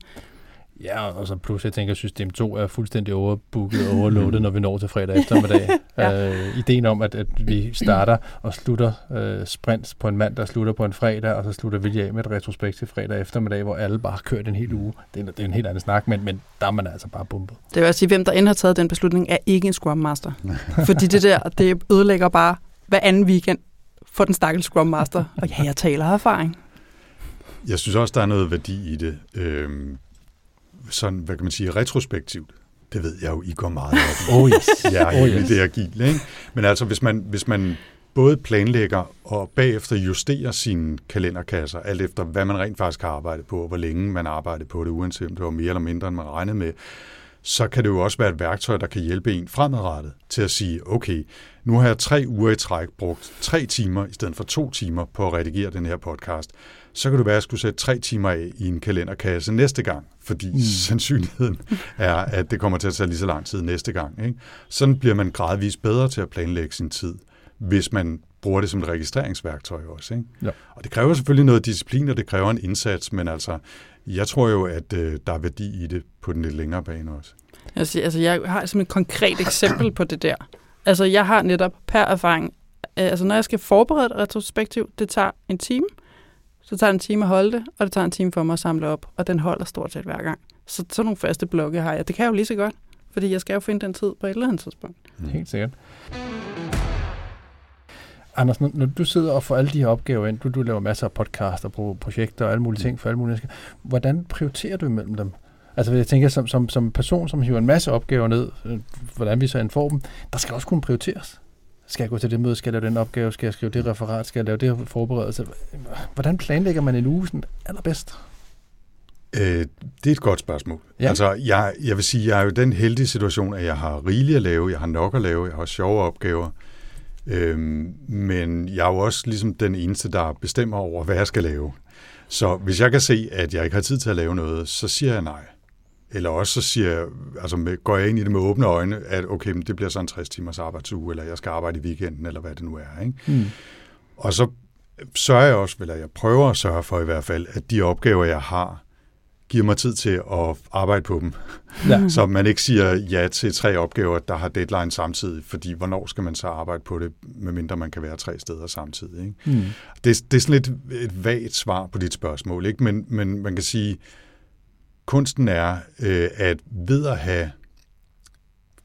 [SPEAKER 1] Ja, og så plus jeg tænker, at system 2 er fuldstændig overbooket og overloadet, når vi når til fredag eftermiddag. ja. [LAUGHS] øh, ideen om, at, at vi starter og slutter øh, sprints på en mand, der slutter på en fredag, og så slutter vi af med et retrospekt til fredag eftermiddag, hvor alle bare har kørt en hel uge. Det er, det er en helt anden snak, men, men der er man altså bare bumpet.
[SPEAKER 2] Det vil også sige, hvem der end har taget den beslutning, er ikke en Scrum Master. [LAUGHS] Fordi det der, det ødelægger bare hver anden weekend for den stakkels Scrum Master. Og ja, jeg taler af erfaring.
[SPEAKER 3] Jeg synes også, der er noget værdi i det. Øhm, sådan, hvad kan man sige, retrospektivt. Det ved jeg jo, I går meget op [LAUGHS]
[SPEAKER 1] Oh yes.
[SPEAKER 3] Ja, oh yes. det er agil, ikke? Men altså, hvis man, hvis man både planlægger og bagefter justerer sine kalenderkasser, alt efter hvad man rent faktisk har arbejdet på, og hvor længe man har arbejdet på det, uanset om det var mere eller mindre, end man regnede med, så kan det jo også være et værktøj, der kan hjælpe en fremadrettet til at sige, okay, nu har jeg tre uger i træk brugt tre timer i stedet for to timer på at redigere den her podcast. Så kan du være, at jeg skulle sætte tre timer af i en kalenderkasse næste gang, fordi mm. sandsynligheden er, at det kommer til at tage lige så lang tid næste gang. Ikke? Sådan bliver man gradvist bedre til at planlægge sin tid, hvis man bruger det som et registreringsværktøj også. Ikke? Ja. Og det kræver selvfølgelig noget disciplin, og det kræver en indsats, men altså, jeg tror jo, at øh, der er værdi i det på den lidt længere bane også.
[SPEAKER 2] Altså, altså jeg har som et konkret eksempel på det der. Altså, jeg har netop per erfaring, øh, altså når jeg skal forberede et retrospektiv, det tager en time, så tager det en time at holde det, og det tager en time for mig at samle op, og den holder stort set hver gang. Så sådan nogle faste blokke har jeg. Det kan jeg jo lige så godt, fordi jeg skal jo finde den tid på et eller andet tidspunkt.
[SPEAKER 1] Mm. Helt sikkert. Anders, når, når du sidder og får alle de her opgaver ind, du, du laver masser af podcaster, projekter og alle mulige ting for alle mulige mennesker, hvordan prioriterer du imellem dem? Altså jeg tænker, som, som, som person, som hiver en masse opgaver ned, øh, hvordan vi så end får dem, der skal også kunne prioriteres. Skal jeg gå til det møde? Skal jeg lave den opgave? Skal jeg skrive det referat? Skal jeg lave det forberedelse? Hvordan planlægger man en uge sådan allerbedst?
[SPEAKER 3] Øh, det er et godt spørgsmål. Ja. Altså, jeg, jeg vil sige, jeg er jo den heldige situation, at jeg har rigeligt at lave, jeg har nok at lave, jeg har sjove opgaver, øhm, men jeg er jo også ligesom den eneste, der bestemmer over, hvad jeg skal lave. Så hvis jeg kan se, at jeg ikke har tid til at lave noget, så siger jeg nej. Eller også så siger jeg, altså med, går jeg ind i det med åbne øjne, at okay, men det bliver så en 60 timers arbejdsuge, eller jeg skal arbejde i weekenden, eller hvad det nu er. Ikke? Mm. Og så sørger jeg også, eller jeg prøver at sørge for i hvert fald, at de opgaver, jeg har, giver mig tid til at arbejde på dem. Ja. [LAUGHS] så man ikke siger ja til tre opgaver, der har deadline samtidig, fordi hvornår skal man så arbejde på det, medmindre man kan være tre steder samtidig. Ikke? Mm. Det, det er sådan lidt et vagt svar på dit spørgsmål, ikke? Men, men man kan sige, kunsten er, øh, at ved at have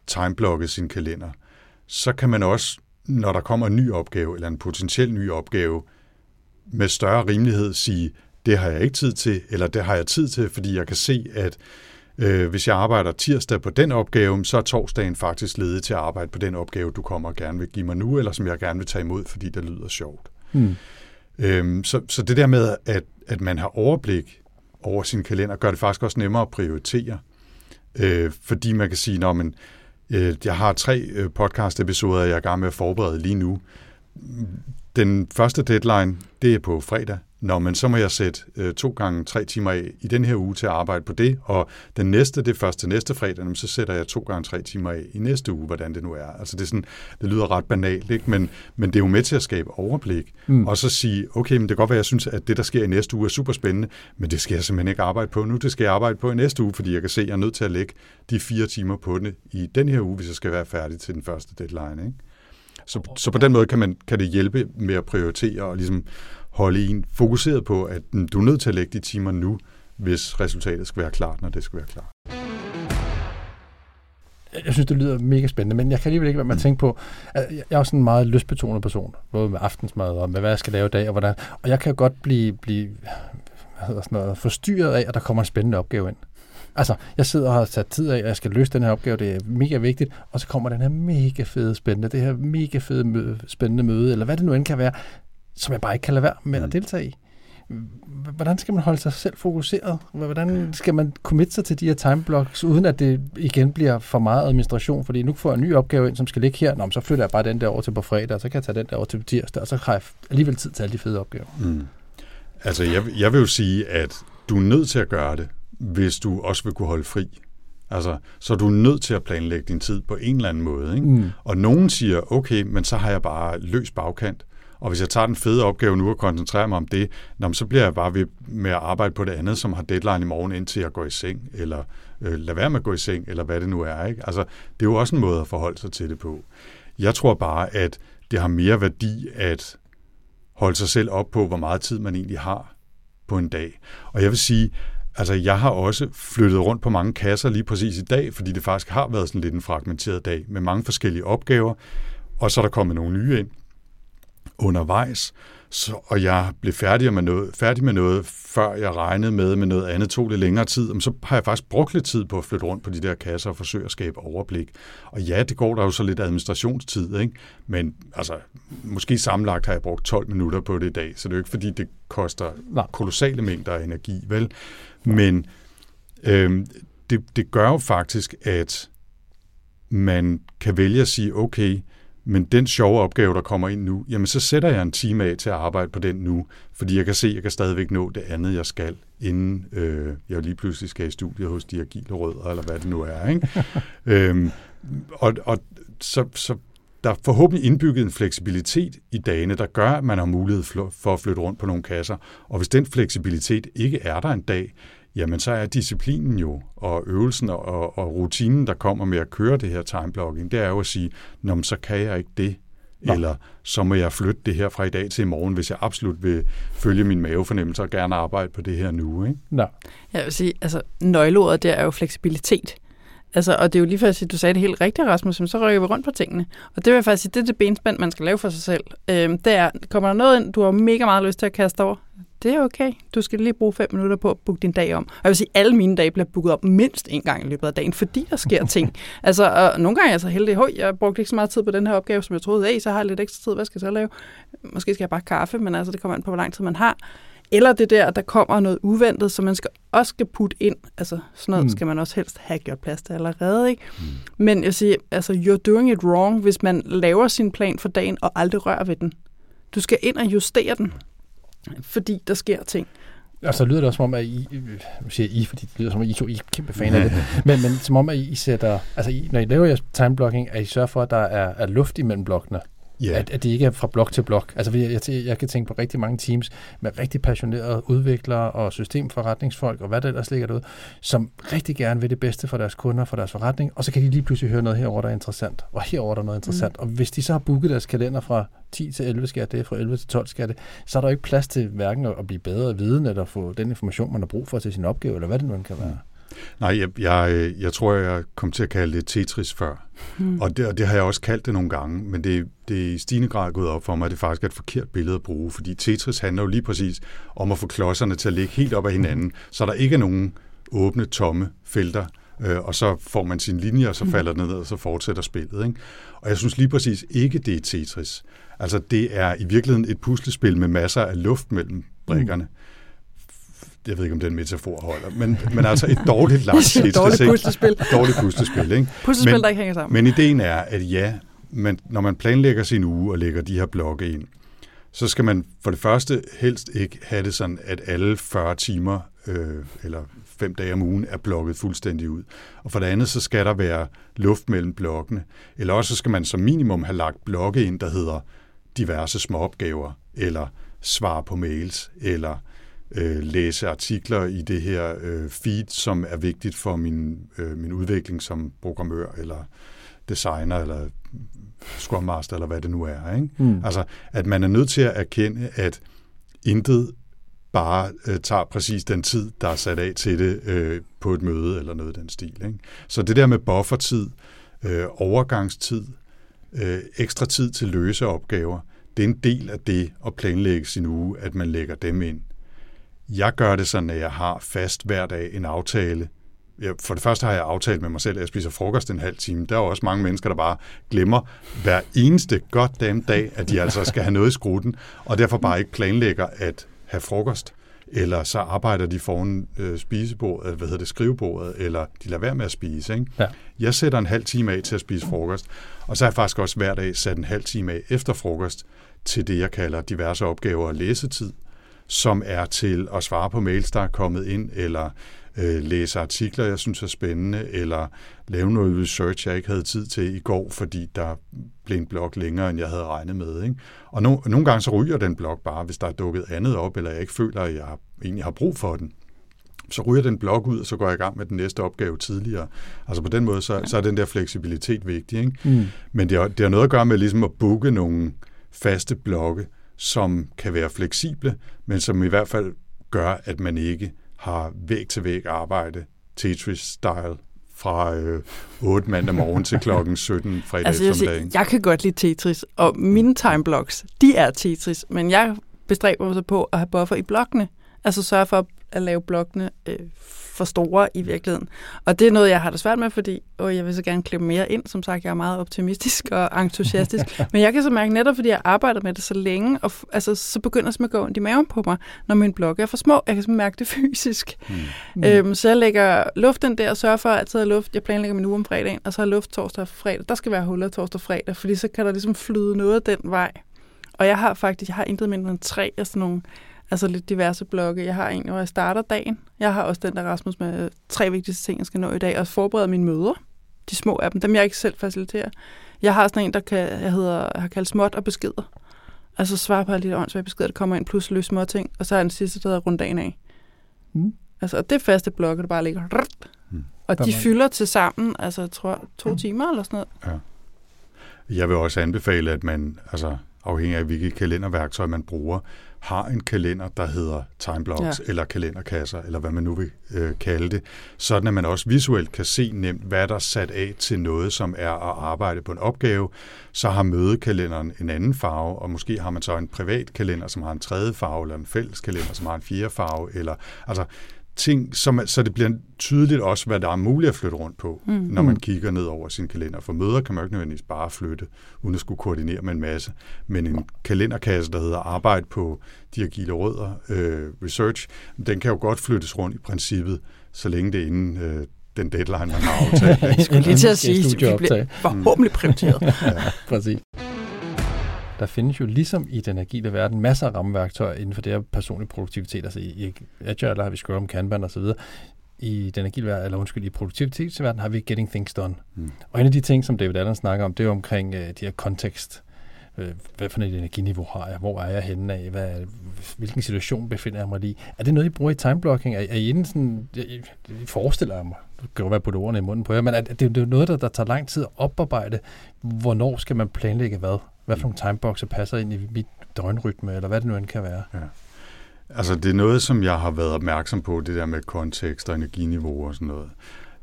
[SPEAKER 3] timeblokket sin kalender, så kan man også, når der kommer en ny opgave, eller en potentiel ny opgave, med større rimelighed sige, det har jeg ikke tid til, eller det har jeg tid til, fordi jeg kan se, at øh, hvis jeg arbejder tirsdag på den opgave, så er torsdagen faktisk ledet til at arbejde på den opgave, du kommer og gerne vil give mig nu, eller som jeg gerne vil tage imod, fordi det lyder sjovt. Hmm. Øhm, så, så det der med, at, at man har overblik over sin kalender, gør det faktisk også nemmere at prioritere. Øh, fordi man kan sige, når man, øh, jeg har tre øh, podcast-episoder, jeg er i gang med at forberede lige nu. Den første deadline, det er på fredag. Nå, men så må jeg sætte øh, to gange tre timer af i den her uge til at arbejde på det, og den næste, det først til næste fredag, så sætter jeg to gange tre timer af i næste uge, hvordan det nu er. Altså det, er sådan, det lyder ret banalt, ikke? Men, men det er jo med til at skabe overblik, mm. og så sige, okay, men det kan godt være, jeg synes, at det, der sker i næste uge, er super spændende, men det skal jeg simpelthen ikke arbejde på nu, det skal jeg arbejde på i næste uge, fordi jeg kan se, at jeg er nødt til at lægge de fire timer på det i den her uge, hvis jeg skal være færdig til den første deadline. Ikke? Så, så på den måde kan, man, kan det hjælpe med at prioritere og ligesom holde en fokuseret på, at mm, du er nødt til at lægge de timer nu, hvis resultatet skal være klart, når det skal være klart.
[SPEAKER 1] Jeg synes, det lyder mega spændende, men jeg kan alligevel ikke være med at tænke på, at jeg er også en meget lystbetonet person, både med aftensmad og med, hvad jeg skal lave i dag og hvordan. Og jeg kan godt blive, blive hvad hedder sådan noget, forstyrret af, at der kommer en spændende opgave ind. Altså, jeg sidder og har sat tid af, og jeg skal løse den her opgave, det er mega vigtigt, og så kommer den her mega fede spændende, det her mega fede møde, spændende møde, eller hvad det nu end kan være, som jeg bare ikke kan lade være med at mm. deltage i. Hvordan skal man holde sig selv fokuseret? Hvordan skal man commit sig til de her timeblocks, uden at det igen bliver for meget administration? Fordi nu får jeg en ny opgave ind, som skal ligge her. Nå, så flytter jeg bare den der over til på fredag, og så kan jeg tage den der over til på tirsdag, og så har jeg alligevel tid til alle de fede opgaver. Mm.
[SPEAKER 3] Altså, jeg, jeg vil jo sige, at du er nødt til at gøre det, hvis du også vil kunne holde fri. Altså, så er du nødt til at planlægge din tid på en eller anden måde. Ikke? Mm. Og nogen siger, okay, men så har jeg bare løs bagkant. Og hvis jeg tager den fede opgave nu og koncentrerer mig om det, så bliver jeg bare ved med at arbejde på det andet, som har deadline i morgen, indtil jeg går i seng, eller øh, lad være med at gå i seng, eller hvad det nu er. Ikke? Altså, det er jo også en måde at forholde sig til det på. Jeg tror bare, at det har mere værdi at holde sig selv op på, hvor meget tid man egentlig har på en dag. Og jeg vil sige, altså jeg har også flyttet rundt på mange kasser lige præcis i dag, fordi det faktisk har været sådan lidt en fragmenteret dag med mange forskellige opgaver, og så er der kommet nogle nye ind undervejs, så, og jeg blev færdig med, noget, færdig med noget, før jeg regnede med, med noget andet tog lidt længere tid, så har jeg faktisk brugt lidt tid på at flytte rundt på de der kasser og forsøge at skabe overblik. Og ja, det går der jo så lidt administrationstid, ikke? men altså, måske sammenlagt har jeg brugt 12 minutter på det i dag, så det er jo ikke fordi, det koster kolossale mængder af energi, vel? Men øhm, det, det gør jo faktisk, at man kan vælge at sige, okay, men den sjove opgave, der kommer ind nu, jamen så sætter jeg en time af til at arbejde på den nu, fordi jeg kan se, at jeg kan stadigvæk nå det andet, jeg skal, inden øh, jeg lige pludselig skal i studiet hos de agile rødder, eller hvad det nu er. Ikke? [LAUGHS] øhm, og og så, så der er forhåbentlig indbygget en fleksibilitet i dagene, der gør, at man har mulighed for at flytte rundt på nogle kasser. Og hvis den fleksibilitet ikke er der en dag, jamen så er disciplinen jo, og øvelsen og, og rutinen, der kommer med at køre det her timeblocking, det er jo at sige, Nå, så kan jeg ikke det, Nå. eller så må jeg flytte det her fra i dag til i morgen, hvis jeg absolut vil følge min mavefornemmelse og gerne arbejde på det her nu. Ikke?
[SPEAKER 2] Nå. Jeg vil sige, altså nøgleordet der er jo fleksibilitet. Altså, og det er jo lige for at sige, du sagde det helt rigtigt, Rasmus, så rykker vi rundt på tingene. Og det vil jeg faktisk sige, det er det benspænd, man skal lave for sig selv. Øhm, det er, kommer der noget ind, du har mega meget lyst til at kaste over, det er okay. Du skal lige bruge fem minutter på at booke din dag om. Og jeg vil sige, at alle mine dage bliver booket op mindst en gang i løbet af dagen, fordi der sker [LAUGHS] ting. altså, og nogle gange er jeg så heldig, at jeg brugte ikke så meget tid på den her opgave, som jeg troede, af, så har jeg lidt ekstra tid, hvad skal jeg så lave? Måske skal jeg bare kaffe, men altså, det kommer an på, hvor lang tid man har. Eller det der, der kommer noget uventet, som man skal også skal putte ind. Altså sådan noget mm. skal man også helst have gjort plads til allerede. Ikke? Mm. Men jeg siger, altså you're doing it wrong, hvis man laver sin plan for dagen og aldrig rører ved den. Du skal ind og justere den fordi der sker ting.
[SPEAKER 1] Og så lyder det også som om, at I, nu siger I, fordi det lyder som om, at I to I er kæmpe fan af det, [LAUGHS] men, men som om, at I sætter, altså I, når I laver jeres timeblocking, at I sørger for, at der er, er luft imellem blokkene. Yeah. At, at det ikke er fra blok til blok. Altså, jeg, jeg, jeg kan tænke på rigtig mange teams med rigtig passionerede udviklere og systemforretningsfolk og hvad der ellers ligger derude, som rigtig gerne vil det bedste for deres kunder, for deres forretning, og så kan de lige pludselig høre noget herover der er interessant, og herover der er noget interessant. Mm. Og hvis de så har booket deres kalender fra 10 til 11 skal det, fra 11 til 12 skal det, så er der ikke plads til hverken at blive bedre viden, eller få den information, man har brug for til sin opgave, eller hvad det nu kan være. Mm.
[SPEAKER 3] Nej, jeg, jeg, jeg tror, jeg kom til at kalde det Tetris før. Mm. Og, det, og det har jeg også kaldt det nogle gange, men det, det er i stigende grad gået op for mig, at det faktisk er et forkert billede at bruge, fordi Tetris handler jo lige præcis om at få klodserne til at ligge helt op ad hinanden, så der ikke er nogen åbne, tomme felter, øh, og så får man sin linje, og så mm. falder den ned, og så fortsætter spillet. Ikke? Og jeg synes lige præcis ikke, det er Tetris. Altså, det er i virkeligheden et puslespil med masser af luft mellem brikkerne. Mm jeg ved ikke, om den metafor holder, men, men altså et dårligt [LAUGHS] lagt
[SPEAKER 2] dårligt puslespil.
[SPEAKER 3] dårligt puslespil, ikke?
[SPEAKER 2] Puslespil,
[SPEAKER 3] men,
[SPEAKER 2] der ikke hænger sammen.
[SPEAKER 3] Men ideen er, at ja, men når man planlægger sin uge og lægger de her blokke ind, så skal man for det første helst ikke have det sådan, at alle 40 timer øh, eller fem dage om ugen er blokket fuldstændig ud. Og for det andet, så skal der være luft mellem blokkene. Eller også skal man som minimum have lagt blokke ind, der hedder diverse småopgaver, eller svar på mails, eller øh, læse artikler i det her øh, feed, som er vigtigt for min, øh, min udvikling som programmør, eller designer, eller Scrum Master, eller hvad det nu er. Ikke? Mm. Altså, at man er nødt til at erkende, at intet bare øh, tager præcis den tid, der er sat af til det øh, på et møde eller noget af den stil. Ikke? Så det der med buffertid, øh, overgangstid, øh, ekstra tid til løse opgaver, det er en del af det at planlægge sin uge, at man lægger dem ind. Jeg gør det sådan, at jeg har fast hver dag en aftale. Jeg, for det første har jeg aftalt med mig selv, at jeg spiser frokost en halv time. Der er også mange mennesker, der bare glemmer hver eneste godt dag, at de altså skal have noget i skruten, og derfor bare ikke planlægger at have frokost, eller så arbejder de foran øh, spisebordet, hvad hedder det, skrivebordet, eller de lader være med at spise. Ikke? Ja. Jeg sætter en halv time af til at spise frokost, og så har jeg faktisk også hver dag sat en halv time af efter frokost til det, jeg kalder diverse opgaver og læsetid, som er til at svare på mails, der er kommet ind, eller øh, læse artikler, jeg synes er spændende, eller lave noget research, jeg ikke havde tid til i går, fordi der blev en blog længere, end jeg havde regnet med. Ikke? Og no, nogle gange så ryger den blog bare, hvis der er dukket andet op, eller jeg ikke føler, at jeg egentlig har brug for den. Så ryger den blog ud, og så går jeg i gang med den næste opgave tidligere. Altså på den måde, så, så er den der fleksibilitet vigtig. Ikke? Mm. Men det har, det har noget at gøre med ligesom at booke nogle faste blokke, som kan være fleksible, men som i hvert fald gør, at man ikke har væg-til-væg arbejde, Tetris-style, fra øh, 8 mandag morgen til klokken [LAUGHS] 17 fredag altså, jeg eftermiddag.
[SPEAKER 2] Siger, jeg kan godt lide Tetris, og mine timeblocks, de er Tetris, men jeg bestræber mig så på at have buffer i blokkene. Altså sørge for at lave blokkene øh, for store i virkeligheden. Og det er noget, jeg har det svært med, fordi åh, jeg vil så gerne klippe mere ind. Som sagt, jeg er meget optimistisk og entusiastisk. [LAUGHS] Men jeg kan så mærke, netop fordi jeg arbejder med det så længe, og altså, så begynder det at gå ondt i maven på mig, når min blog er for små. Jeg kan så mærke det fysisk. Mm. Øhm, så jeg lægger luft ind der og sørger for at have luft. Jeg planlægger min uge om fredagen, og så har luft torsdag og fredag. Der skal være huller torsdag og fredag, fordi så kan der ligesom flyde noget den vej. Og jeg har faktisk, jeg har intet mindre end tre af sådan nogle altså lidt diverse blogge. Jeg har en, hvor jeg starter dagen. Jeg har også den der Rasmus med tre vigtigste ting, jeg skal nå i dag, og forbereder mine møder. De små af dem, dem jeg ikke selv faciliterer. Jeg har sådan en, der kan, jeg hedder, jeg har kaldt småt og beskeder. Altså svare på alle de åndssvage beskeder, der kommer ind, plus løs små ting. Og så er den sidste, der hedder runddagen af. Mm. Altså, og det faste blogge, der bare ligger. Mm. Og de fylder til sammen, altså jeg tror, to mm. timer eller sådan noget.
[SPEAKER 3] Ja. Jeg vil også anbefale, at man, altså afhængig af hvilket kalenderværktøj man bruger, har en kalender, der hedder timeblocks ja. eller kalenderkasser, eller hvad man nu vil øh, kalde det, sådan at man også visuelt kan se nemt, hvad der er sat af til noget, som er at arbejde på en opgave. Så har mødekalenderen en anden farve, og måske har man så en privat kalender, som har en tredje farve, eller en fælles kalender, som har en fjerde farve, eller altså ting, som, så det bliver tydeligt også, hvad der er muligt at flytte rundt på, mm. når man kigger ned over sin kalender. For møder kan man ikke nødvendigvis bare flytte, uden at skulle koordinere med en masse. Men en kalenderkasse, der hedder arbejde på de agile rødder, øh, research, den kan jo godt flyttes rundt i princippet, så længe det er inden øh, den deadline, man har aftalt. [LAUGHS]
[SPEAKER 2] Jeg skulle lige til at sige, at vi bliver forhåbentlig prioriteret. [LAUGHS] ja,
[SPEAKER 1] præcis. Der findes jo ligesom i den agile verden masser af rammeværktøjer inden for det her personlig produktivitet. Altså i Agile har vi Scrum, Kanban osv. I den agile verden, eller undskyld, i produktivitetsverden har vi Getting Things Done. Mm. Og en af de ting, som David Allen snakker om, det er omkring uh, de her kontekst. Uh, hvad for et energiniveau har jeg? Hvor er jeg henne af? Hvad, hvilken situation befinder jeg mig i? Er det noget, I bruger i timeblocking? Er, er I inden sådan, jeg, jeg forestiller jeg mig, du kan jo være på ordene i munden på jer, men er det, det er noget, der, der tager lang tid at oparbejde. Hvornår skal man planlægge hvad? Hvad for nogle timeboxer passer ind i mit døgnrytme, eller hvad det nu end kan være. Ja.
[SPEAKER 3] Altså, det er noget, som jeg har været opmærksom på, det der med kontekst og energiniveau og sådan noget.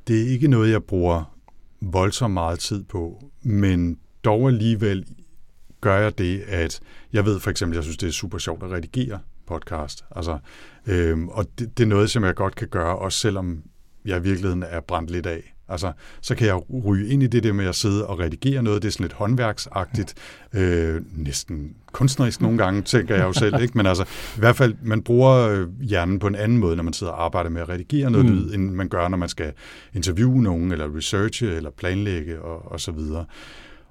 [SPEAKER 3] Det er ikke noget, jeg bruger voldsomt meget tid på, men dog alligevel gør jeg det, at jeg ved for eksempel, jeg synes, det er super sjovt at redigere podcast. Altså, øhm, og det, det er noget, som jeg godt kan gøre, også selvom jeg i virkeligheden er brændt lidt af. Altså, så kan jeg ryge ind i det der med at sidde og redigere noget. Det er sådan lidt håndværksagtigt, øh, næsten kunstnerisk nogle gange, tænker jeg jo selv. Ikke? Men altså, i hvert fald, man bruger øh, hjernen på en anden måde, når man sidder og arbejder med at redigere noget mm. lyd, end man gør, når man skal interviewe nogen, eller researche, eller planlægge, og, og så videre.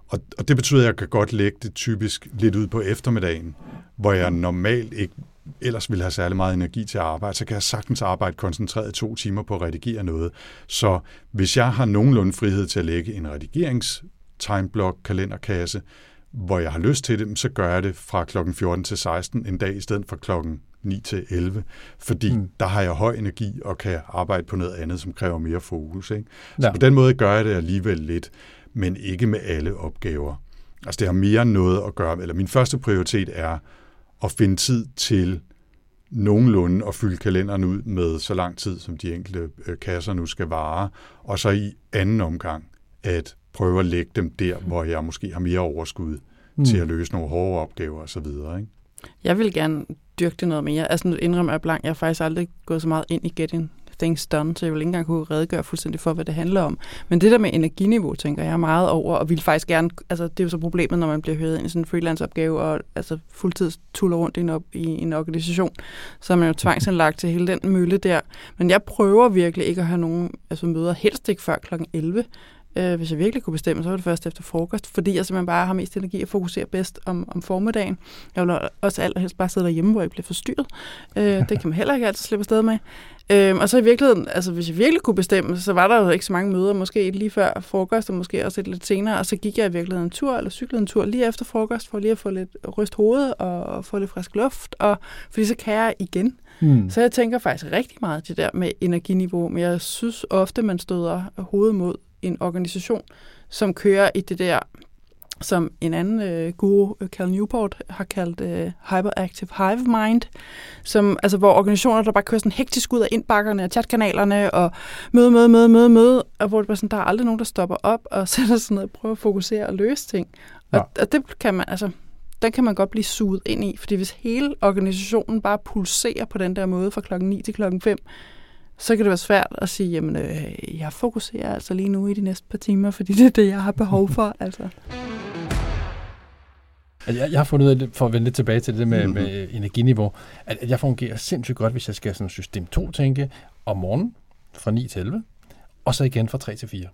[SPEAKER 3] Og, og det betyder, at jeg kan godt lægge det typisk lidt ud på eftermiddagen, hvor jeg normalt ikke ellers ville have særlig meget energi til at arbejde, så kan jeg sagtens arbejde koncentreret to timer på at redigere noget. Så hvis jeg har nogenlunde frihed til at lægge en redigerings timeblock kalenderkasse, hvor jeg har lyst til det, så gør jeg det fra klokken 14 til 16 en dag, i stedet for klokken 9 til 11, fordi mm. der har jeg høj energi og kan arbejde på noget andet, som kræver mere fokus. Ikke? Så ja. på den måde gør jeg det alligevel lidt, men ikke med alle opgaver. Altså det har mere noget at gøre, eller min første prioritet er at finde tid til nogenlunde at fylde kalenderen ud med så lang tid, som de enkelte øh, kasser nu skal vare, og så i anden omgang at prøve at lægge dem der, hvor jeg måske har mere overskud mm. til at løse nogle hårde opgaver osv. Ikke?
[SPEAKER 2] Jeg vil gerne dyrke det noget mere. Altså nu indrømmer jeg blank, jeg har faktisk aldrig gået så meget ind i getting things done, så jeg vil ikke engang kunne redegøre fuldstændig for, hvad det handler om. Men det der med energiniveau, tænker jeg meget over, og vil faktisk gerne, altså det er jo så problemet, når man bliver hørt ind i sådan en freelance-opgave, og altså fuldtids tuller rundt i en, op, i en organisation, så er man jo tvangsindlagt til hele den mølle der. Men jeg prøver virkelig ikke at have nogen altså møder, helst ikke før kl. 11, Øh, hvis jeg virkelig kunne bestemme, så var det først efter frokost, fordi jeg simpelthen bare har mest energi at fokusere bedst om, om formiddagen. Jeg vil også allerhelst bare sidde derhjemme, hvor jeg bliver forstyrret. Øh, det kan man heller ikke altid slippe afsted med. Øh, og så i virkeligheden, altså hvis jeg virkelig kunne bestemme, så var der jo ikke så mange møder, måske lige før frokost, og måske også lidt senere, og så gik jeg i virkeligheden en tur, eller cyklede en tur lige efter frokost, for lige at få lidt ryst hoved og få lidt frisk luft, og fordi så kan jeg igen. Mm. Så jeg tænker faktisk rigtig meget til det der med energiniveau, men jeg synes ofte, man støder hovedet mod en organisation, som kører i det der, som en anden øh, guru, Cal Newport, har kaldt øh, Hyperactive Hive Mind, som, altså, hvor organisationer, der bare kører sådan hektisk ud af indbakkerne og chatkanalerne, og møde, møde, møde, møde, møde, og hvor det bare sådan, der er aldrig nogen, der stopper op og [LAUGHS] sætter sig ned og prøver at fokusere og løse ting. Og, ja. og det kan man, altså, den kan man godt blive suget ind i, fordi hvis hele organisationen bare pulserer på den der måde fra klokken 9 til klokken 5, så kan det være svært at sige, jamen, øh, jeg fokuserer altså lige nu i de næste par timer, fordi det er det, jeg har behov for. [LAUGHS] Altså.
[SPEAKER 1] Jeg, jeg har fundet ud af, for at vende lidt tilbage til det med, mm-hmm. med energiniveau, at jeg fungerer sindssygt godt, hvis jeg skal sådan system 2 tænke om morgenen fra 9 til 11, og så igen fra 3 til 4.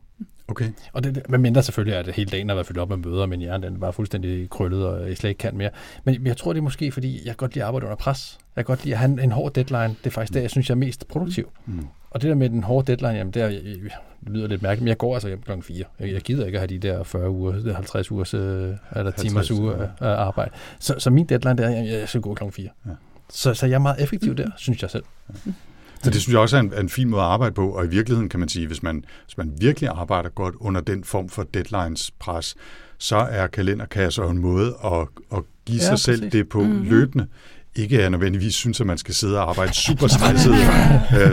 [SPEAKER 3] Okay.
[SPEAKER 1] Og det, med mindre selvfølgelig, at det hele dagen har været fyldt op med møder, men hjernen den var fuldstændig krøllet, og jeg slet ikke kan mere. Men jeg tror, det er måske, fordi jeg godt lide at arbejde under pres. Jeg godt lide at have en, en hård deadline. Det er faktisk der, jeg synes, jeg er mest produktiv. Mm. Og det der med den hårde deadline, jamen det, er, det lyder lidt mærkeligt, men jeg går altså hjem klokken 4. Jeg, jeg gider ikke at have de der 40 uger, 50 ugers øh, eller timers uge ja. af arbejde. Så, så min deadline der, jeg, jeg skal gå klokken 4. Ja. Så, så jeg er meget effektiv der, synes jeg selv. Ja.
[SPEAKER 3] Så det synes jeg også er en, en fin måde at arbejde på, og i virkeligheden kan man sige, hvis man, hvis man virkelig arbejder godt under den form for deadlines-pres, så er kalenderkasser en måde at, at give ja, sig præcis. selv det på mm-hmm. løbende, ikke er nødvendigvis synes, at man skal sidde og arbejde super [LAUGHS] stresset,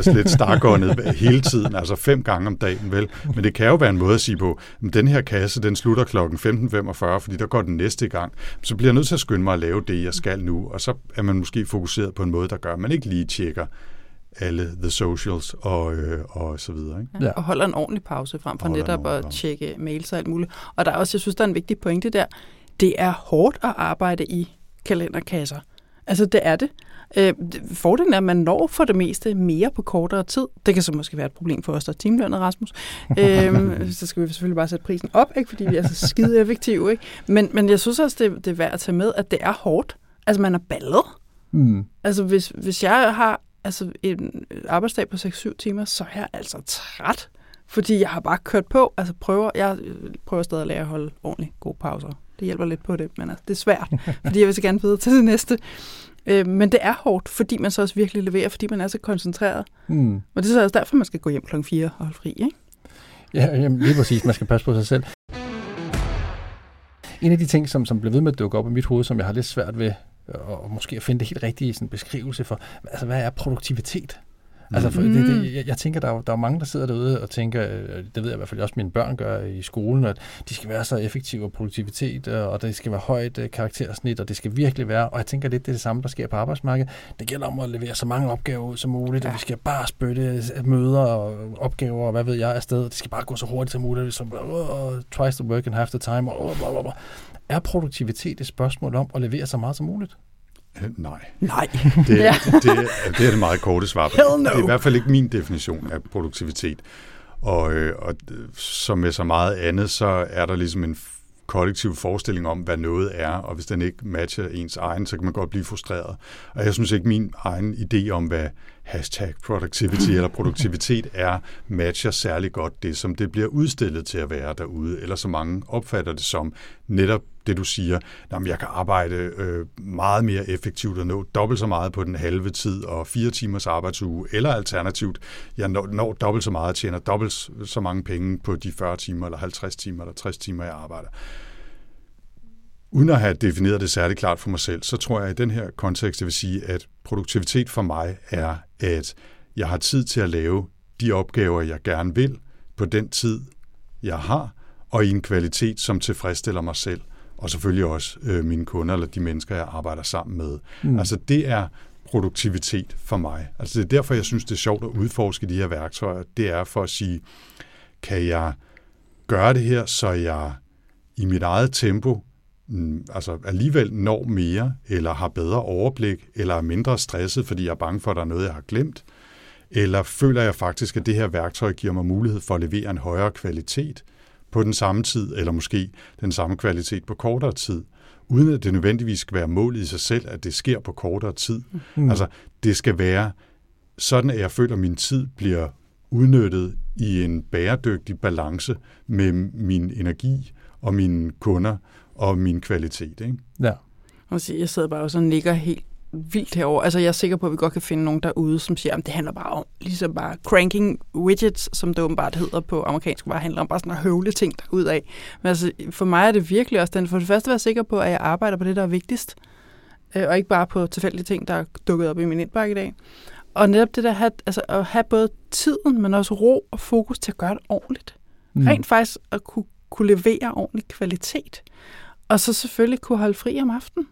[SPEAKER 3] øh, lidt stakåndet hele tiden, altså fem gange om dagen, vel? Men det kan jo være en måde at sige på, at den her kasse, den slutter klokken 15.45, fordi der går den næste gang. Så bliver jeg nødt til at skynde mig at lave det, jeg skal nu, og så er man måske fokuseret på en måde, der gør, at man ikke lige tjekker alle the socials og, øh, og så videre. Ikke?
[SPEAKER 2] Ja, og holder en ordentlig pause frem for netop at tjekke mails og alt muligt. Og der er også, jeg synes, der er en vigtig pointe der. Det er hårdt at arbejde i kalenderkasser. Altså, det er det. Øh, fordelen er, at man når for det meste mere på kortere tid. Det kan så måske være et problem for os, der er teamlønnet, Rasmus. [LAUGHS] øh, så skal vi selvfølgelig bare sætte prisen op, ikke? fordi vi er så skide effektive. Ikke? Men, men jeg synes også, det, det er værd at tage med, at det er hårdt. Altså, man er ballet. Mm. Altså, hvis, hvis jeg har altså en arbejdsdag på 6-7 timer, så er jeg altså træt. Fordi jeg har bare kørt på, altså prøver, jeg prøver stadig at lære at holde ordentligt gode pauser. Det hjælper lidt på det, men altså, det er svært, [LAUGHS] fordi jeg vil så gerne videre til det næste. Øh, men det er hårdt, fordi man så også virkelig leverer, fordi man er så koncentreret. Mm. Og det er så også derfor, man skal gå hjem klokken 4 og holde fri, ikke?
[SPEAKER 1] Ja, jamen, lige præcis. Man skal passe på sig selv. En af de ting, som, som blev ved med at dukke op i mit hoved, som jeg har lidt svært ved og måske at finde det helt rigtige sådan, beskrivelse for, altså hvad er produktivitet? Altså, for, mm. det, det, jeg, jeg tænker, der er, der er mange, der sidder derude og tænker, øh, det ved jeg i hvert fald også, mine børn gør i skolen, at de skal være så effektive og produktivitet, øh, og det skal være højt øh, karaktersnit, og det skal virkelig være, og jeg tænker lidt, det er det samme, der sker på arbejdsmarkedet. Det gælder om at levere så mange opgaver ud som muligt, ja. og vi skal bare spytte møder og opgaver, og hvad ved jeg, afsted. Det skal bare gå så hurtigt som muligt, som uh, twice the work and half the time, og uh, uh, er produktivitet et spørgsmål om at levere så meget som muligt?
[SPEAKER 3] Øh, nej.
[SPEAKER 2] Nej.
[SPEAKER 3] Det, ja. det, det, det er det meget korte svar på.
[SPEAKER 2] Hell no.
[SPEAKER 3] Det er i hvert fald ikke min definition af produktivitet. Og, øh, og som med så meget andet, så er der ligesom en kollektiv forestilling om, hvad noget er, og hvis den ikke matcher ens egen, så kan man godt blive frustreret. Og jeg synes ikke, min egen idé om, hvad hashtag productivity eller produktivitet [LAUGHS] er, matcher særlig godt det, som det bliver udstillet til at være derude, eller så mange opfatter det som netop det, du siger, at jeg kan arbejde øh, meget mere effektivt og nå dobbelt så meget på den halve tid og fire timers arbejdsuge, eller alternativt, jeg når, når dobbelt så meget, tjener dobbelt så mange penge på de 40 timer, eller 50 timer, eller 60 timer, jeg arbejder. Uden at have defineret det særligt klart for mig selv, så tror jeg i den her kontekst, det vil sige, at produktivitet for mig er, at jeg har tid til at lave de opgaver, jeg gerne vil, på den tid, jeg har, og i en kvalitet, som tilfredsstiller mig selv og selvfølgelig også øh, mine kunder eller de mennesker, jeg arbejder sammen med. Mm. Altså det er produktivitet for mig. Altså det er derfor, jeg synes, det er sjovt at udforske de her værktøjer. Det er for at sige, kan jeg gøre det her, så jeg i mit eget tempo mm, altså alligevel når mere, eller har bedre overblik, eller er mindre stresset, fordi jeg er bange for, at der er noget, jeg har glemt, eller føler jeg faktisk, at det her værktøj giver mig mulighed for at levere en højere kvalitet, på den samme tid, eller måske den samme kvalitet på kortere tid, uden at det nødvendigvis skal være målet i sig selv, at det sker på kortere tid. Mm. Altså, det skal være sådan, at jeg føler, at min tid bliver udnyttet i en bæredygtig balance med min energi og mine kunder og min kvalitet. Ikke?
[SPEAKER 2] Ja. Jeg sidder bare og så nikker helt vildt herover. Altså, jeg er sikker på, at vi godt kan finde nogen derude, som siger, at det handler bare om, ligesom bare cranking widgets, som det åbenbart hedder på amerikansk, bare handler om bare sådan at høvle ting ud af. Men altså, for mig er det virkelig også den, for det første at være sikker på, at jeg arbejder på det, der er vigtigst, øh, og ikke bare på tilfældige ting, der er dukket op i min indbakke i dag. Og netop det der have, altså at have både tiden, men også ro og fokus til at gøre det ordentligt. Mm. Rent faktisk at kunne, kunne levere ordentlig kvalitet. Og så selvfølgelig kunne holde fri om aftenen.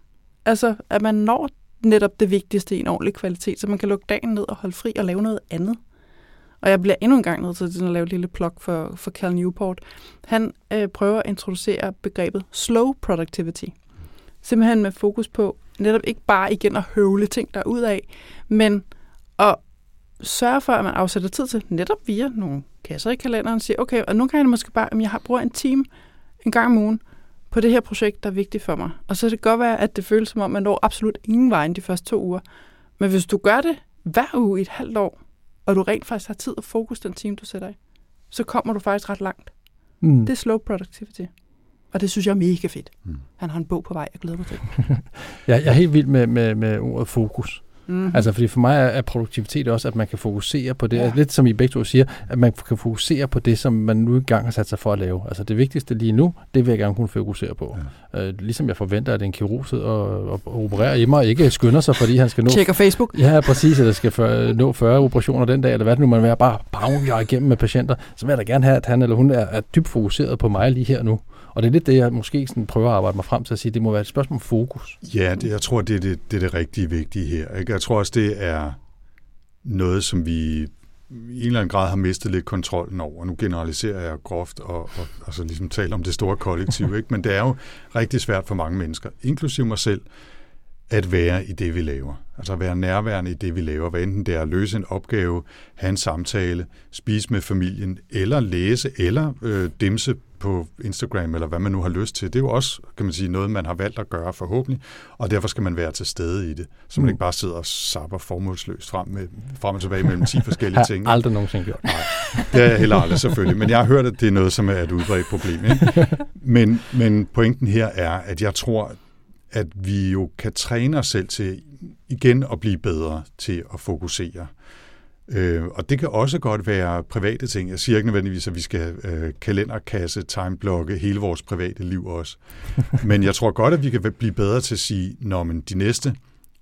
[SPEAKER 2] Altså, at man når netop det vigtigste i en ordentlig kvalitet, så man kan lukke dagen ned og holde fri og lave noget andet. Og jeg bliver endnu en gang nødt til at lave et lille plug for, for Cal Newport. Han øh, prøver at introducere begrebet slow productivity. Simpelthen med fokus på netop ikke bare igen at høvle ting der ud af, men at sørge for, at man afsætter tid til netop via nogle kasser i kalenderen, siger, okay, og nogle gange er det måske bare, at jeg har bruger en time en gang om ugen, på det her projekt, der er vigtigt for mig. Og så kan det godt være, at det føles som om, man når absolut ingen vejen de første to uger. Men hvis du gør det hver uge i et halvt år, og du rent faktisk har tid og fokus den time, du sætter i, så kommer du faktisk ret langt. Mm. Det er slow productivity. Og det synes jeg er mega fedt. Mm. Han har en bog på vej, jeg glæder mig til. [LAUGHS]
[SPEAKER 1] jeg, jeg er helt vild med, med, med ordet fokus. Mm-hmm. Altså, fordi for mig er, er produktivitet også, at man kan fokusere på det, ja. lidt som I begge to siger, at man kan fokusere på det, som man nu engang har sat sig for at lave. Altså det vigtigste lige nu, det vil jeg gerne kunne fokusere på. Ja. Øh, ligesom jeg forventer, at en kirurg sidder og, og, og opererer i mig, og ikke skynder sig, fordi han skal nå...
[SPEAKER 2] Tjekker Facebook.
[SPEAKER 1] Ja, præcis, eller skal for, nå 40 operationer den dag, eller hvad det nu man vil, bare bagger igennem med patienter, så vil jeg da gerne have, at han eller hun er, er dybt fokuseret på mig lige her nu. Og det er lidt det, jeg måske sådan prøver at arbejde mig frem til at sige, det må være et spørgsmål om fokus.
[SPEAKER 3] Ja, det, jeg tror, det er det, det, er det rigtige vigtige her. Ikke? Jeg tror også, det er noget, som vi i en eller anden grad har mistet lidt kontrollen over. Nu generaliserer jeg groft og, og, og så ligesom taler om det store kollektiv, ikke? men det er jo rigtig svært for mange mennesker, inklusive mig selv, at være i det, vi laver. Altså at være nærværende i det, vi laver. Hvad enten det er at løse en opgave, have en samtale, spise med familien, eller læse, eller øh, dimse på Instagram, eller hvad man nu har lyst til. Det er jo også, kan man sige, noget, man har valgt at gøre forhåbentlig, og derfor skal man være til stede i det, så man mm. ikke bare sidder og sapper formålsløst frem, med, frem og tilbage mellem 10 [LAUGHS] forskellige ting.
[SPEAKER 1] Jeg har aldrig nogensinde gjort.
[SPEAKER 3] Nej, det er jeg heller aldrig selvfølgelig, men jeg har hørt, at det er noget, som er et udbredt problem. Ikke? [LAUGHS] Men, men pointen her er, at jeg tror, at vi jo kan træne os selv til igen at blive bedre til at fokusere. Øh, og det kan også godt være private ting. Jeg siger ikke nødvendigvis, at vi skal øh, kalenderkasse, timeblokke hele vores private liv også. [LAUGHS] men jeg tror godt, at vi kan blive bedre til at sige, når men de næste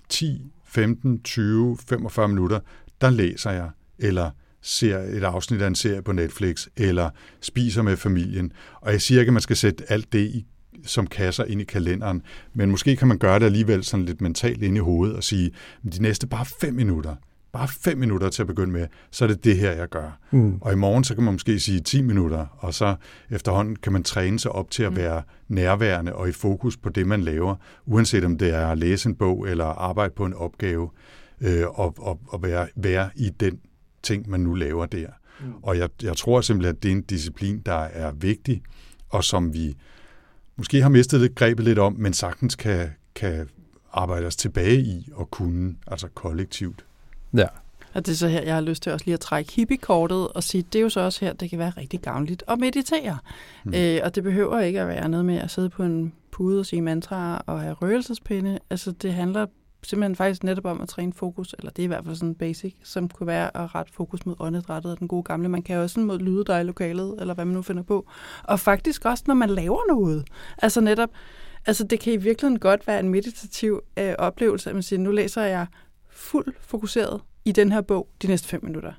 [SPEAKER 3] 10, 15, 20, 45 minutter, der læser jeg, eller ser et afsnit af en serie på Netflix, eller spiser med familien. Og jeg siger ikke, at man skal sætte alt det i som kasser ind i kalenderen, men måske kan man gøre det alligevel sådan lidt mentalt ind i hovedet og sige, de næste bare fem minutter, bare fem minutter til at begynde med, så er det det her, jeg gør. Mm. Og i morgen, så kan man måske sige 10 minutter, og så efterhånden kan man træne sig op til at mm. være nærværende og i fokus på det, man laver, uanset om det er at læse en bog eller arbejde på en opgave, øh, og, og, og være, være i den ting, man nu laver der. Mm. Og jeg, jeg tror simpelthen, at det er en disciplin, der er vigtig, og som vi måske har mistet det grebet lidt om, men sagtens kan, kan arbejde os tilbage i og kunne, altså kollektivt.
[SPEAKER 1] Ja.
[SPEAKER 2] Og det er så her, jeg har lyst til også lige at trække hippie-kortet og sige, det er jo så også her, det kan være rigtig gavnligt at meditere. Mm. Øh, og det behøver ikke at være noget med at sidde på en pude og sige mantraer og have røgelsespinde. Altså det handler simpelthen faktisk netop om at træne fokus, eller det er i hvert fald sådan basic, som kunne være at rette fokus mod åndedrættet og den gode gamle. Man kan jo også mod lyde, der i lokalet, eller hvad man nu finder på. Og faktisk også, når man laver noget. Altså netop, altså det kan i virkeligheden godt være en meditativ øh, oplevelse, at man siger, nu læser jeg fuldt fokuseret i den her bog de næste fem minutter.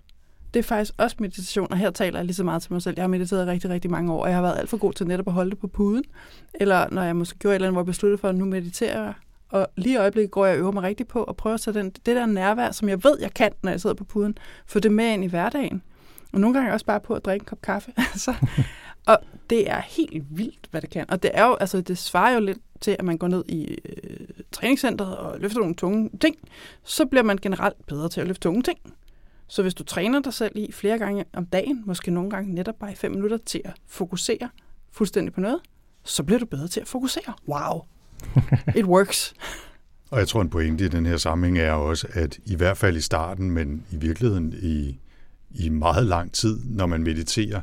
[SPEAKER 2] Det er faktisk også meditation, og her taler jeg lige så meget til mig selv. Jeg har mediteret rigtig, rigtig mange år, og jeg har været alt for god til netop at holde det på puden. Eller når jeg måske gjorde et eller andet, hvor jeg besluttede for, at nu mediterer jeg. Og lige i øjeblikket går jeg og øver mig rigtig på at prøve at tage den, det der nærvær, som jeg ved, jeg kan, når jeg sidder på puden, få det med ind i hverdagen. Og nogle gange også bare på at drikke en kop kaffe. [LAUGHS] altså, og det er helt vildt, hvad det kan. Og det er jo, altså, det svarer jo lidt til, at man går ned i øh, træningscenteret og løfter nogle tunge ting, så bliver man generelt bedre til at løfte tunge ting. Så hvis du træner dig selv i flere gange om dagen, måske nogle gange netop bare i fem minutter til at fokusere fuldstændig på noget, så bliver du bedre til at fokusere. Wow! [LAUGHS] It works.
[SPEAKER 3] Og jeg tror, en pointe i den her sammenhæng er også, at i hvert fald i starten, men i virkeligheden i, i meget lang tid, når man mediterer,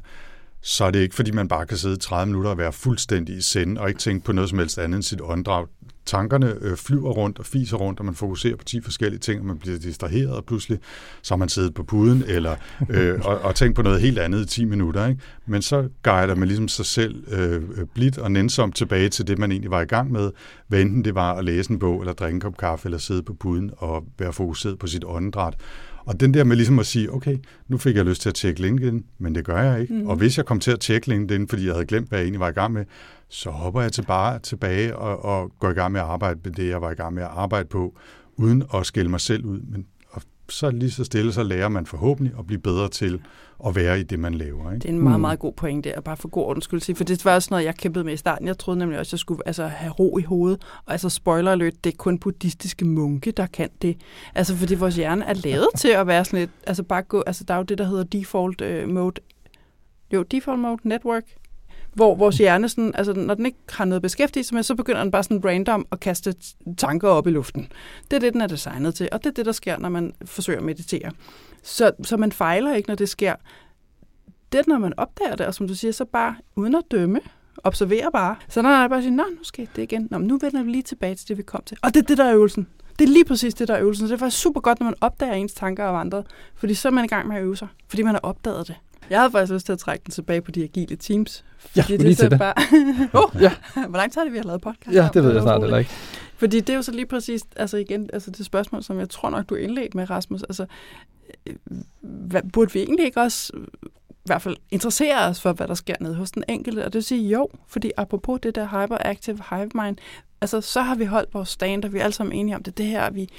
[SPEAKER 3] så er det ikke, fordi man bare kan sidde 30 minutter og være fuldstændig i send og ikke tænke på noget som helst andet end sit åndedrag. Tankerne øh, flyver rundt og fiser rundt, og man fokuserer på 10 forskellige ting, og man bliver distraheret, og pludselig så har man siddet på puden eller, øh, og, og tænkt på noget helt andet i 10 minutter. Ikke? Men så guider man ligesom sig selv øh, blidt og nænsomt tilbage til det, man egentlig var i gang med, hvad enten det var at læse en bog, eller drikke en kop kaffe, eller sidde på puden og være fokuseret på sit åndedræt. Og den der med ligesom at sige, okay, nu fik jeg lyst til at tjekke LinkedIn, men det gør jeg ikke. Mm. Og hvis jeg kom til at tjekke LinkedIn, fordi jeg havde glemt, hvad jeg egentlig var i gang med, så hopper jeg til bare tilbage og, og går i gang med at arbejde med det, jeg var i gang med at arbejde på, uden at skælde mig selv ud. Men og så lige så stille, så lærer man forhåbentlig at blive bedre til at være i det, man laver. Ikke?
[SPEAKER 2] Det er en meget, mm. meget god pointe, at bare for god ordens skyld sige, for det var også noget, jeg kæmpede med i starten. Jeg troede nemlig også, at jeg skulle altså, have ro i hovedet. Og altså, spoiler alert, det er kun buddhistiske munke, der kan det. Altså, fordi vores hjerne er lavet [LAUGHS] til at være sådan lidt, altså bare gå, altså der er jo det, der hedder default uh, mode, jo, default mode network, hvor vores hjerne, sådan, altså, når den ikke har noget beskæftigelse med, så begynder den bare sådan random at kaste tanker op i luften. Det er det, den er designet til, og det er det, der sker, når man forsøger at meditere. Så, så man fejler ikke, når det sker. Det når man opdager det, og som du siger, så bare uden at dømme, observere bare. Så når jeg bare siger, nå, nu skal det igen. Nå, nu vender vi lige tilbage til det, vi kom til. Og det er det, der er øvelsen. Det er lige præcis det, der er øvelsen. Så det er faktisk super godt, når man opdager ens tanker og andre. Fordi så er man i gang med at øve sig. Fordi man har opdaget det. Jeg havde faktisk lyst til at trække den tilbage på de agile teams.
[SPEAKER 1] Ja,
[SPEAKER 2] Fordi
[SPEAKER 1] lige til det.
[SPEAKER 2] Bare... oh, [LAUGHS] ja. Hvor lang tid har det, vi har lavet podcast?
[SPEAKER 1] Ja, det ved jeg snart heller ikke.
[SPEAKER 2] Fordi det er jo så lige præcis, altså igen, altså det spørgsmål, som jeg tror nok, du indledt med, Rasmus. Altså, hvad, burde vi egentlig ikke også i hvert fald interessere os for, hvad der sker nede hos den enkelte? Og det vil sige jo, fordi apropos det der hyperactive hive mind, altså så har vi holdt vores stand, og vi er alle sammen enige om det, det her, vi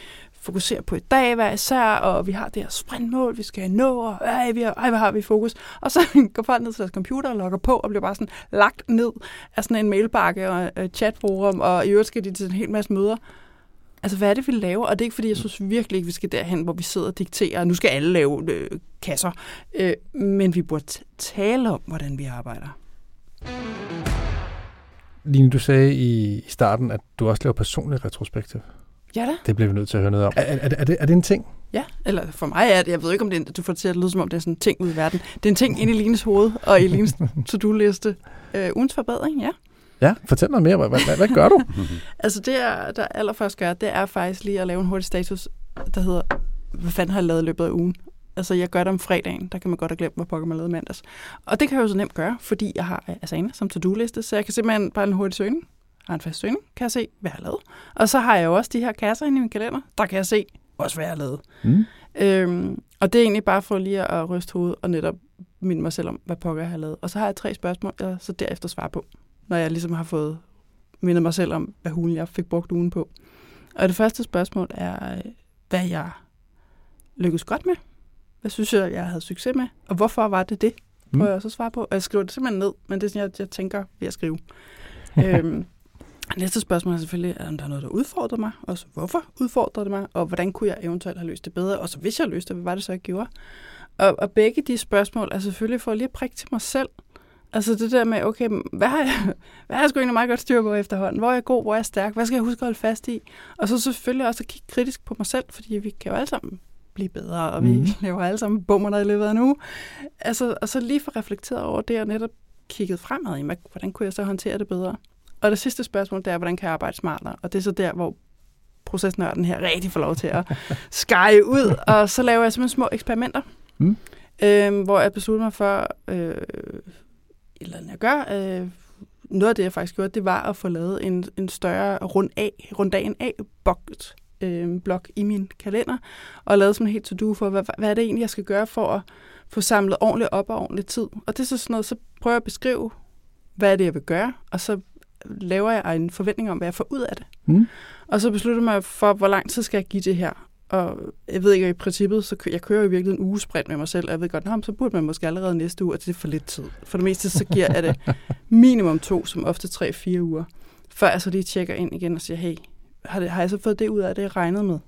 [SPEAKER 2] fokuserer på i dag hver især, og vi har det her sprintmål, vi skal nå, og ej, vi har, ej, hvad har vi fokus? Og så [LAUGHS] går folk ned til deres computer og logger på, og bliver bare sådan lagt ned af sådan en mailbakke og et chatforum, og i øvrigt skal de til en hel masse møder. Altså, hvad er det, vi laver? Og det er ikke, fordi jeg synes virkelig ikke, vi skal derhen, hvor vi sidder og dikterer, og nu skal alle lave øh, kasser. Øh, men vi burde tale om, hvordan vi arbejder.
[SPEAKER 1] Line, du sagde i starten, at du også laver personlig retrospektiv.
[SPEAKER 2] Ja da.
[SPEAKER 1] Det bliver vi nødt til at høre noget om. Er, er, er, det, er det en ting?
[SPEAKER 2] Ja, eller for mig er det, jeg ved ikke, om det er, du får det til at lyde som om, det er sådan en ting ude i verden. Det er en ting inde i Lines hoved og i Lines [LAUGHS] to-do-liste. Øh, ugens forbedring, ja.
[SPEAKER 1] Ja, fortæl mig mere. Hvad, hvad, hvad gør du? [LAUGHS]
[SPEAKER 2] altså det, jeg, der allerførst gør, det er faktisk lige at lave en hurtig status, der hedder, hvad fanden har jeg lavet i løbet af ugen? Altså, jeg gør det om fredagen. Der kan man godt have glemt, hvad pokker man lavede mandags. Og det kan jeg jo så nemt gøre, fordi jeg har Asana som to-do-liste, så jeg kan simpelthen bare en hurtig søgning, har en fast søgning, kan jeg se, hvad jeg har lavet. Og så har jeg jo også de her kasser inde i min kalender, der kan jeg se også, hvad jeg har lavet. Mm. Øhm, og det er egentlig bare for lige at ryste hovedet og netop minde mig selv om, hvad pokker jeg har lavet. Og så har jeg tre spørgsmål, jeg så derefter svarer på, når jeg ligesom har fået mindet mig selv om, hvad hulen jeg fik brugt ugen på. Og det første spørgsmål er, hvad jeg lykkedes godt med. Hvad synes jeg, jeg havde succes med? Og hvorfor var det det? Prøver mm. jeg også at svare på. Og jeg skriver det simpelthen ned, men det er sådan, jeg, jeg tænker ved at skrive. [LAUGHS] øhm, næste spørgsmål er selvfølgelig, om der er noget, der udfordrer mig? Og så hvorfor udfordrer det mig? Og hvordan kunne jeg eventuelt have løst det bedre? Og så hvis jeg løste det, hvad var det så, jeg gjorde? Og, og begge de spørgsmål er selvfølgelig for lige at prikke til mig selv. Altså det der med, okay, hvad har jeg, [LAUGHS] hvad har jeg sgu egentlig meget godt styr på efterhånden? Hvor er jeg god, hvor er jeg stærk? Hvad skal jeg huske at holde fast i? Og så selvfølgelig også at kigge kritisk på mig selv, fordi vi kan jo alle sammen blive bedre, og vi mm. laver alle sammen bummer i løbet af en uge. Altså, og så lige få reflekteret over det, og netop kigget fremad i, hvordan kunne jeg så håndtere det bedre? Og det sidste spørgsmål, det er, hvordan kan jeg arbejde smartere? Og det er så der, hvor procesnørden her rigtig får lov til at [LAUGHS] skære ud, og så laver jeg simpelthen små eksperimenter, mm. øh, hvor jeg beslutter mig for, øh, et eller andet jeg gør, øh, noget af det, jeg faktisk gjorde, det var at få lavet en, en større rund A, rundagen A-bogt øh, blok i min kalender, og lavet sådan en helt to-do for, hvad, hvad er det egentlig, jeg skal gøre for at få samlet ordentligt op og ordentligt tid. Og det er så sådan noget, så prøver jeg at beskrive, hvad er det, jeg vil gøre, og så laver jeg en forventning om, hvad jeg får ud af det. Mm. Og så beslutter jeg mig for, hvor lang tid skal jeg give det her. Og jeg ved ikke, i princippet, så kø- jeg kører jo virkelig en ugesprint med mig selv, og jeg ved godt, så burde man måske allerede næste uge, at det er for lidt tid. For det meste, så giver jeg det [LAUGHS] minimum to, som ofte tre-fire uger, før jeg så lige tjekker ind igen og siger, hey, har, det, har jeg så fået det ud af det, jeg regnede med?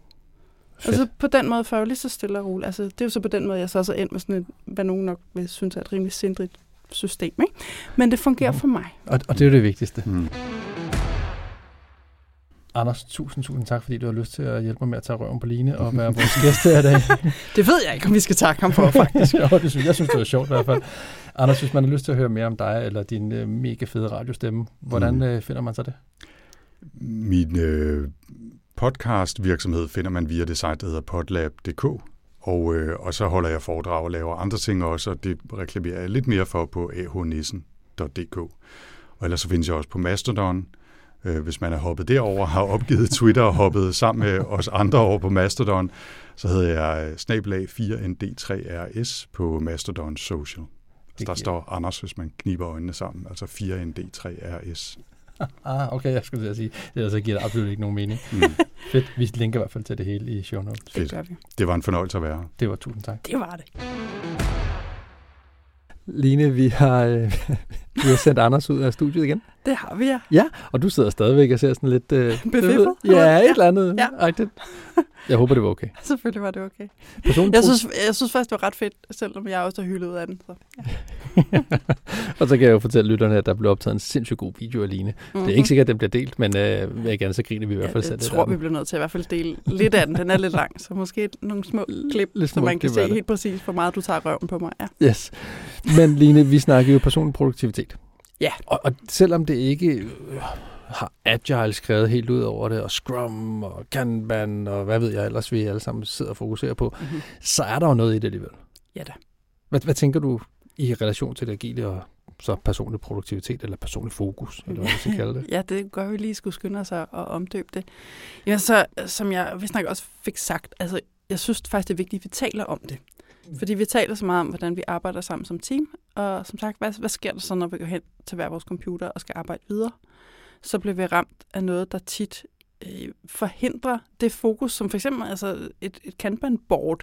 [SPEAKER 2] Fedt. Altså på den måde får jeg jo lige så stille og roligt. Altså, det er jo så på den måde, jeg så også er endt med sådan et, hvad nogen nok vil synes er et rimelig sindrigt system. Ikke? Men det fungerer mm. for mig.
[SPEAKER 1] Og, og det er jo det vigtigste. Mm. Anders, tusind, tusind tak, fordi du har lyst til at hjælpe mig med at tage røven på Line og være [LAUGHS] vores gæst her i dag.
[SPEAKER 2] det ved jeg ikke, om vi skal takke ham for, faktisk. [LAUGHS]
[SPEAKER 1] jo, det synes, jeg synes, det var sjovt i hvert fald. Anders, hvis man har lyst til at høre mere om dig eller din øh, mega fede radiostemme, hvordan mm. øh, finder man så det?
[SPEAKER 3] Min øh, podcast virksomhed finder man via det site, der hedder podlab.dk, og, øh, og så holder jeg foredrag og laver andre ting også, og det reklamerer jeg lidt mere for på ahnissen.dk. Og ellers så findes jeg også på Mastodon, øh, hvis man er hoppet derover har opgivet Twitter og hoppet sammen med os andre over på Mastodon, så hedder jeg øh, snabelag 4ND3RS på Mastodon Social. Altså, der står Anders, hvis man kniber øjnene sammen, altså 4ND3RS. [LAUGHS]
[SPEAKER 1] ah, okay, jeg skulle sige, det altså giver absolut ikke nogen mening. Mm. Fedt, vi linker i hvert fald til det hele i show notes.
[SPEAKER 3] Fedt. Det, det var en fornøjelse at være
[SPEAKER 1] Det var tusind tak.
[SPEAKER 2] Det var det.
[SPEAKER 1] Line, vi har, øh, [LAUGHS] vi har sendt Anders ud af studiet igen.
[SPEAKER 2] Det har vi, ja.
[SPEAKER 1] Ja, og du sidder stadigvæk og ser sådan lidt... Øh, [LAUGHS]
[SPEAKER 2] Befiffet?
[SPEAKER 1] Ja, et eller andet. Ja. Agtigt. Jeg håber, det var okay. [LAUGHS]
[SPEAKER 2] Selvfølgelig var det okay. jeg, synes, jeg synes faktisk, det var ret fedt, selvom jeg også har hyldet ud af den. Så, ja. [LAUGHS]
[SPEAKER 1] og så kan jeg jo fortælle lytterne, at der blev optaget en sindssygt god video af Line. Mm-hmm. Det er mhm. ikke sikkert, at den bliver delt, men øh, jeg gerne, så griner vi i hvert fald
[SPEAKER 2] ja, Jeg tror, vi bliver nødt til at i hvert fald dele lidt af den. Den er lidt lang, så måske nogle små klip, lidt så man kan se helt præcis, hvor meget du tager røven på mig. Ja.
[SPEAKER 1] Yes. Men Line, vi snakker jo personlig produktivitet.
[SPEAKER 2] Ja.
[SPEAKER 1] Og, og selvom det ikke øh, har Agile skrevet helt ud over det, og Scrum og Kanban og hvad ved jeg ellers, vi alle sammen sidder og fokuserer på, mm-hmm. så er der jo noget i det alligevel.
[SPEAKER 2] Ja da.
[SPEAKER 1] Hvad, hvad tænker du i relation til det agile og så personlig produktivitet eller personlig fokus, eller hvad man skal kalde det? [LAUGHS]
[SPEAKER 2] ja, det gør vi lige skulle skynde os at omdøbe det. Ja, så som jeg vist nok også fik sagt, altså jeg synes faktisk, det er vigtigt, at vi taler om det. Fordi vi taler så meget om, hvordan vi arbejder sammen som team, og som sagt, hvad, hvad sker der så, når vi går hen til hver vores computer og skal arbejde videre? Så bliver vi ramt af noget, der tit øh, forhindrer det fokus, som for eksempel altså et, et Kanban-board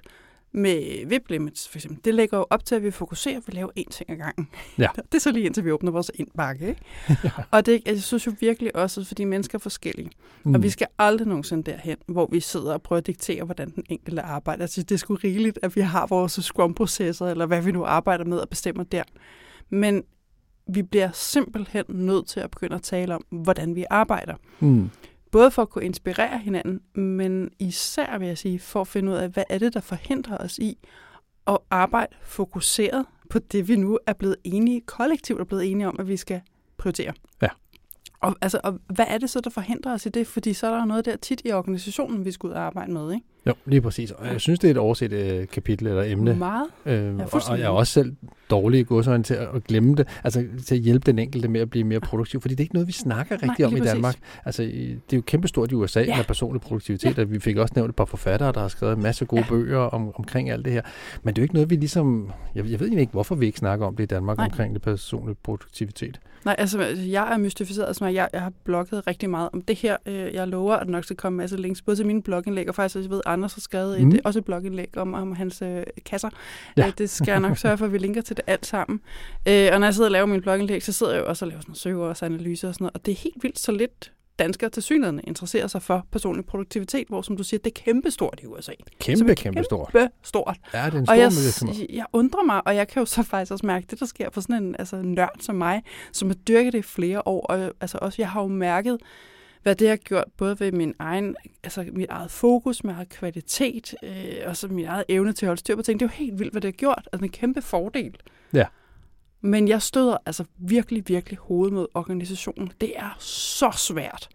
[SPEAKER 2] med VIP limits for eksempel, det lægger jo op til, at vi fokuserer, at vi laver én ting ad gangen.
[SPEAKER 1] Ja. [LAUGHS]
[SPEAKER 2] Det er så lige indtil vi åbner vores indbakke. Ikke? [LAUGHS] ja. Og det, jeg synes jo virkelig også, fordi mennesker er forskellige. Mm. Og vi skal aldrig nogensinde derhen, hvor vi sidder og prøver at diktere, hvordan den enkelte arbejder. Altså, det er sgu rigeligt, at vi har vores scrum-processer, eller hvad vi nu arbejder med og bestemmer der. Men vi bliver simpelthen nødt til at begynde at tale om, hvordan vi arbejder. Mm. Både for at kunne inspirere hinanden, men især vil jeg sige, for at finde ud af, hvad er det, der forhindrer os i at arbejde fokuseret på det, vi nu er blevet enige, kollektivt er blevet enige om, at vi skal prioritere.
[SPEAKER 1] Ja.
[SPEAKER 2] Og, altså, og hvad er det så, der forhindrer os i det? Fordi så er der noget der tit i organisationen, vi skal ud og arbejde med, ikke?
[SPEAKER 1] Jo, lige præcis. Og jeg synes, det er et overset øh, kapitel eller emne.
[SPEAKER 2] Meget.
[SPEAKER 1] Øh, ja, og, og jeg er også selv dårlig i godsøjne til at glemme det, altså til at hjælpe den enkelte med at blive mere produktiv, fordi det er ikke noget, vi snakker rigtig Nej, om i Danmark. Præcis. Altså, det er jo kæmpestort i USA ja. med personlig produktivitet, ja. og vi fik også nævnt et par forfattere, der har skrevet en masse gode ja. bøger om, omkring alt det her. Men det er jo ikke noget, vi ligesom, jeg, jeg ved egentlig ikke, hvorfor vi ikke snakker om det i Danmark Nej. omkring det personlige produktivitet.
[SPEAKER 2] Nej, altså jeg er mystificeret, altså, jeg, jeg har blogget rigtig meget om det her. Øh, jeg lover, at der nok skal komme en masse links, både til mine blogindlæg, og faktisk, jeg ved, Anders har skrevet mm. et, også et blogindlæg om, om hans øh, kasser. Ja. Øh, det skal jeg nok sørge for, at vi linker til det alt sammen. Øh, og når jeg sidder og laver min blogindlæg, så sidder jeg jo også og laver sådan nogle søgeårsanalyser og sådan noget, og det er helt vildt så lidt danskere til synligheden interesserer sig for personlig produktivitet, hvor som du siger, det er kæmpestort i USA.
[SPEAKER 1] Kæmpe, kæmpe stort.
[SPEAKER 2] Kæmpe stort.
[SPEAKER 1] Ja, det er en
[SPEAKER 2] Og
[SPEAKER 1] stor
[SPEAKER 2] jeg,
[SPEAKER 1] virksomhed.
[SPEAKER 2] jeg undrer mig, og jeg kan jo så faktisk også mærke det, der sker for sådan en altså, nørd som mig, som har dyrket det i flere år. Og altså også, jeg har jo mærket, hvad det har gjort, både ved min egen, altså mit eget fokus, min eget kvalitet, øh, og så min eget evne til at holde styr på ting. Det er jo helt vildt, hvad det har gjort. Altså en kæmpe fordel.
[SPEAKER 1] Ja.
[SPEAKER 2] Men jeg støder altså virkelig, virkelig hovedet mod organisationen. Det er så svært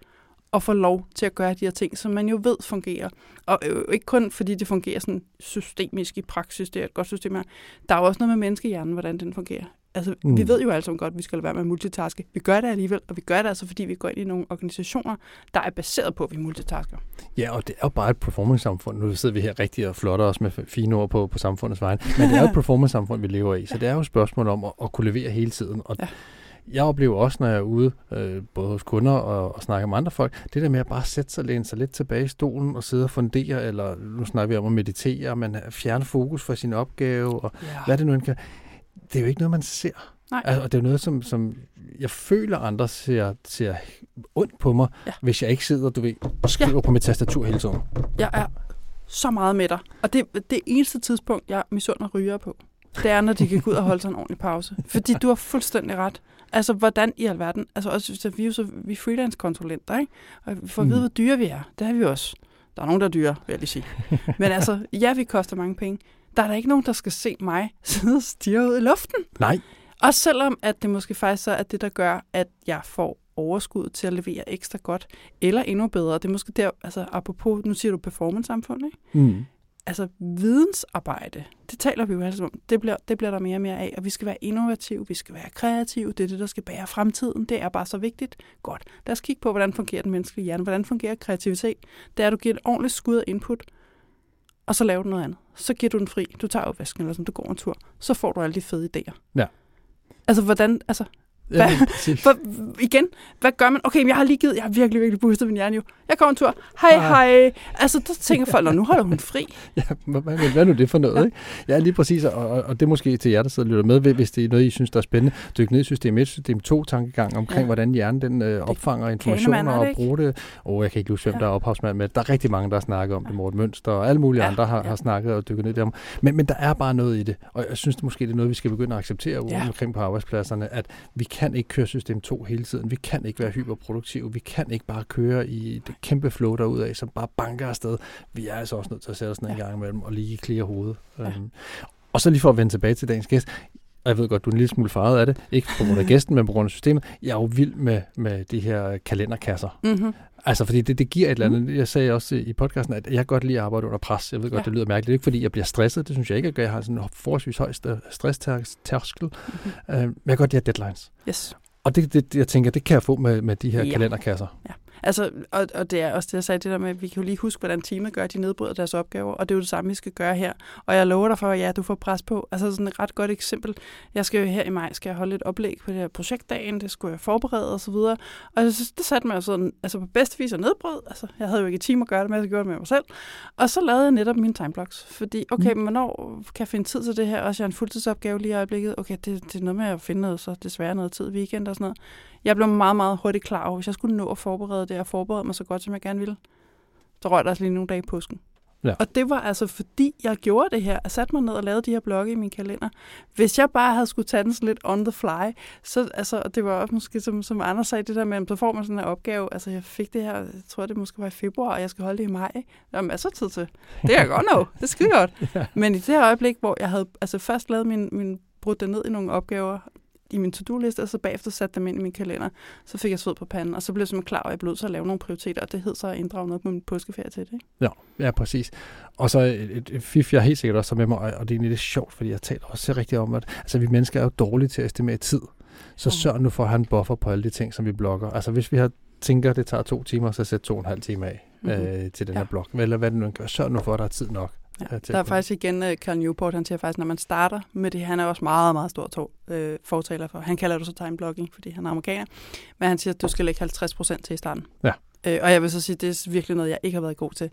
[SPEAKER 2] at få lov til at gøre de her ting, som man jo ved fungerer. Og øh, ikke kun fordi det fungerer sådan systemisk i praksis, det er et godt system her. Der er jo også noget med menneskehjernen, hvordan den fungerer. Altså, mm. vi ved jo sammen godt, at vi skal lade være med at multitaske. Vi gør det alligevel, og vi gør det altså, fordi vi går ind i nogle organisationer, der er baseret på, at vi multitasker.
[SPEAKER 1] Ja, og det er jo bare et performance-samfund. Nu sidder vi her rigtig og flotter os med fine ord på, på samfundets vegne. Men det er jo et [LAUGHS] performance-samfund, vi lever i. Så det er jo et spørgsmål om at, at kunne levere hele tiden. Og
[SPEAKER 2] Ja.
[SPEAKER 1] jeg oplever også, når jeg er ude, øh, både hos kunder og, og snakker med andre folk, det der med at bare sætte sig, læne sig lidt tilbage i stolen og sidde og fundere, eller nu snakker vi om at meditere, men fjerne fokus fra sin opgave, og
[SPEAKER 2] Ja.
[SPEAKER 1] hvad det nu end kan. Det er jo ikke noget, man ser.
[SPEAKER 2] Nej.
[SPEAKER 1] Altså, og det er jo noget, som, som jeg føler, andre ser, ser ondt på mig,
[SPEAKER 2] Ja.
[SPEAKER 1] hvis jeg ikke sidder, du ved, og skriver ja. på mit tastatur hele tiden.
[SPEAKER 2] Jeg er så meget med dig. Og det, det eneste tidspunkt, jeg misunder ryger på, det er, når de kan gå ud og holde sig en [LAUGHS] ordentlig pause. Fordi du har fuldstændig ret. Altså, hvordan i alverden? Altså, også, så vi er jo så, vi er freelance-konsulenter, ikke? Og vi får at vide,
[SPEAKER 1] Mm.
[SPEAKER 2] hvor dyre vi er. Det er vi også. Der er nogen, der er dyre, vil jeg lige sige. Men altså, ja, vi koster mange penge. Der er der ikke nogen, der skal se mig [LAUGHS] sidde og stirre ud i luften.
[SPEAKER 1] Nej,
[SPEAKER 2] Også selvom, at det måske faktisk så er det, der gør, at jeg får overskud til at levere ekstra godt, eller endnu bedre. Det er måske der, altså apropos, nu siger du performance-samfund, ikke?
[SPEAKER 1] mm.
[SPEAKER 2] altså vidensarbejde, det taler vi jo altså om, det bliver, det bliver der mere og mere af, og vi skal være innovative, vi skal være kreative, det er det, der skal bære fremtiden, det er bare så vigtigt. Godt, lad os kigge på, hvordan fungerer den menneskelige hjerne, hvordan fungerer kreativitet. Det er, at du giver et ordentligt skud af input, og så laver du noget andet. Så giver du den fri, du tager opvasken, eller som du går en tur, så får du alle de fede idéer.
[SPEAKER 1] Ja.
[SPEAKER 2] Altså, hvordan, altså, Hvad?
[SPEAKER 1] men
[SPEAKER 2] for, igen, hvad gør man? Okay, men jeg har lige givet, jeg har virkelig, virkelig boostet min hjerne jo. Jeg går en tur. Hej,
[SPEAKER 1] Ah.
[SPEAKER 2] hej. Altså, der tænker folk, "Nå, nu holder hun fri. [LAUGHS]
[SPEAKER 1] Ja, hvad, hvad, er nu det for noget?
[SPEAKER 2] Ja.
[SPEAKER 1] Ikke? ja, lige præcis, og, og, det er måske til jer, der sidder og lytter med, hvis det er noget, I synes, der er spændende. Dyk ned i system 1, system 2 tankegang omkring,
[SPEAKER 2] Ja.
[SPEAKER 1] hvordan hjernen den, øh, opfanger informationer
[SPEAKER 2] er
[SPEAKER 1] og bruger det. Og jeg kan ikke huske, hvem der er ophavsmand med. Der er rigtig mange, der har snakket om det. Morten Mønster og alle mulige
[SPEAKER 2] Ja,
[SPEAKER 1] andre har,
[SPEAKER 2] ja.
[SPEAKER 1] har snakket og dykket ned i det. Men, men der er bare noget i det, og jeg synes det måske, det er noget, vi skal begynde at acceptere
[SPEAKER 2] Ja.
[SPEAKER 1] omkring på arbejdspladserne, at vi kan ikke køre system 2 hele tiden. Vi kan ikke være hyperproduktive. Vi kan ikke bare køre i det kæmpe flow derudad, som bare banker afsted. Vi er altså også nødt til at sætte os ned ja. en gang imellem og lige klire hovedet.
[SPEAKER 2] Ja.
[SPEAKER 1] Øhm, og så lige for at vende tilbage til dagens gæst. Og jeg ved godt, du er en lille smule farvet af det. Ikke på grund af [LAUGHS] gæsten, men på grund af systemet. Jeg er jo vild med, med de her kalenderkasser.
[SPEAKER 2] Mm-hmm.
[SPEAKER 1] Altså, fordi det, det giver et eller andet. Jeg sagde også i podcasten, at jeg godt lide at arbejde under pres. Jeg ved godt,
[SPEAKER 2] Ja.
[SPEAKER 1] det lyder mærkeligt. Det er ikke, fordi jeg bliver stresset. Det synes jeg ikke, gør. Jeg har sådan en forholdsvis høj stresstærskel.
[SPEAKER 2] Mm-hmm.
[SPEAKER 1] Øh, men jeg kan godt lide at deadlines.
[SPEAKER 2] Yes.
[SPEAKER 1] Og det, det, jeg tænker, det kan jeg få med, med de her
[SPEAKER 2] Ja.
[SPEAKER 1] ja.
[SPEAKER 2] Altså, og, og det er også det, jeg sagde, det der med, at vi kan jo lige huske, hvordan teamet gør, at de nedbryder deres opgaver, og det er jo det samme, vi skal gøre her. Og jeg lover dig for, at ja, du får pres på. Altså sådan et ret godt eksempel. Jeg skal jo her i maj, skal jeg holde et oplæg på det her projektdagen, det skulle jeg forberede og så videre. Og jeg synes, det satte mig jo sådan, altså på bedste vis at nedbrød. Altså, jeg havde jo ikke et at gøre det med, så gjorde det med mig selv. Og så lavede jeg netop mine timeblocks, fordi, okay, mm. hvornår kan jeg finde tid til det her? Også jeg har en fuldtidsopgave lige i øjeblikket. Okay, det, det er noget med at finde noget, så desværre noget tid weekend og sådan noget. Jeg blev meget, meget hurtigt klar over, hvis jeg skulle nå at forberede det, og forberede mig så godt, som jeg gerne ville, så røg der altså lige nogle dage i påsken.
[SPEAKER 1] Ja.
[SPEAKER 2] Og det var altså fordi, jeg gjorde det her. Jeg satte mig ned og lavede de her blokke i min kalender. Hvis jeg bare havde skulle tage den sådan lidt on the fly, så altså, og det var også måske, som, som Anders sagde, det der med, så får man sådan en opgave. Altså, jeg fik det her, jeg tror, det måske var i februar, og jeg skal holde det i maj. Der er masser af tid til. Det kan jeg godt nå. Det er skide godt. [LAUGHS]
[SPEAKER 1] Ja.
[SPEAKER 2] Men i det her øjeblik, hvor jeg havde altså først lavet min, min brudt det ned i nogle opgaver i min to-do-liste, og så bagefter satte dem ind i min kalender, så fik jeg sved på panden, og så blev jeg simpelthen klar, og jeg blev til at lave nogle prioriteter, og det hed så at inddrage noget på min påskeferie til det. Ikke?
[SPEAKER 1] Ja, ja, præcis. Og så et, et, et fif, jeg helt sikkert også med mig, og det er lidt sjovt, fordi jeg taler også rigtig om, at altså, vi mennesker er jo dårlige til at estimere tid. Så sørg nu for at have en buffer på alle de ting, som vi blokker. Altså hvis vi har tænker, det tager to timer, så sæt to og en halv time af
[SPEAKER 2] Mhm.
[SPEAKER 1] øh, til den
[SPEAKER 2] Ja.
[SPEAKER 1] her blok. Eller hvad det nu gør. Sørg nu for, at der er tid nok.
[SPEAKER 2] Ja.
[SPEAKER 1] øh,
[SPEAKER 2] Der er faktisk igen uh, Carl Newport, han siger faktisk, når man starter med det, han er også meget, meget stor tog, øh, fortaler for. Han kalder det så time blocking, fordi han er amerikaner. Men han siger, at du skal lægge 50 procent til i starten.
[SPEAKER 1] Ja.
[SPEAKER 2] Øh, og jeg vil så sige, at det er virkelig noget, jeg ikke har været god til.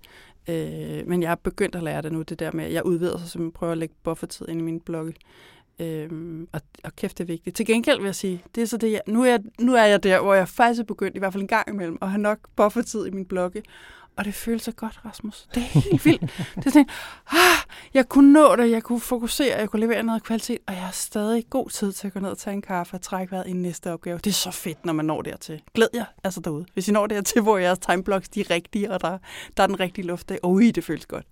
[SPEAKER 2] Øh, men jeg er begyndt at lære det nu, det der med, at jeg udvider så simpelthen prøver at lægge buffertid ind i mine blokke. Øhm, og, og kæft, det er vigtigt. Til gengæld vil jeg sige, det er så det, jeg, nu, er jeg, nu er jeg der, hvor jeg faktisk er begyndt, i hvert fald en gang imellem, at have nok buffertid i min blogge. Og det føles så godt, Rasmus. Det er helt vildt. Det er sådan, ah, jeg kunne nå det, jeg kunne fokusere, jeg kunne levere noget kvalitet, og jeg har stadig god tid til at gå ned og tage en kaffe og trække vejret i næste opgave. Det er så fedt, når man når dertil. Glæd jer altså derude. Hvis I når dertil, hvor jeres timeblocks de er rigtige, og der, der er den rigtige luft af. Ui, det føles godt.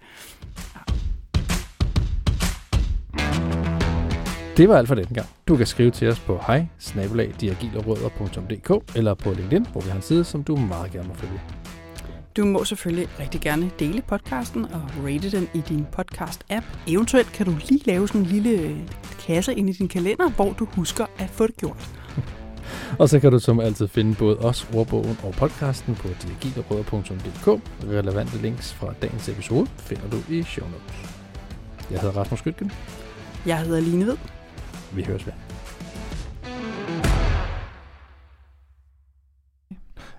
[SPEAKER 1] Det var alt for denne gang. Du kan skrive til os på hej eller på LinkedIn, hvor vi har en side, som du meget gerne må følge.
[SPEAKER 2] Du må selvfølgelig rigtig gerne dele podcasten og rate den i din podcast-app. Eventuelt kan du lige lave sådan en lille kasse ind i din kalender, hvor du husker at få det gjort. [LAUGHS]
[SPEAKER 1] og så kan du som altid finde både os, ordbogen og podcasten på diagilrødder.dk. Relevante links fra dagens episode finder du i show notes. Jeg hedder Rasmus Skytgen.
[SPEAKER 2] Jeg hedder Line Ved.
[SPEAKER 1] Vi høres ved.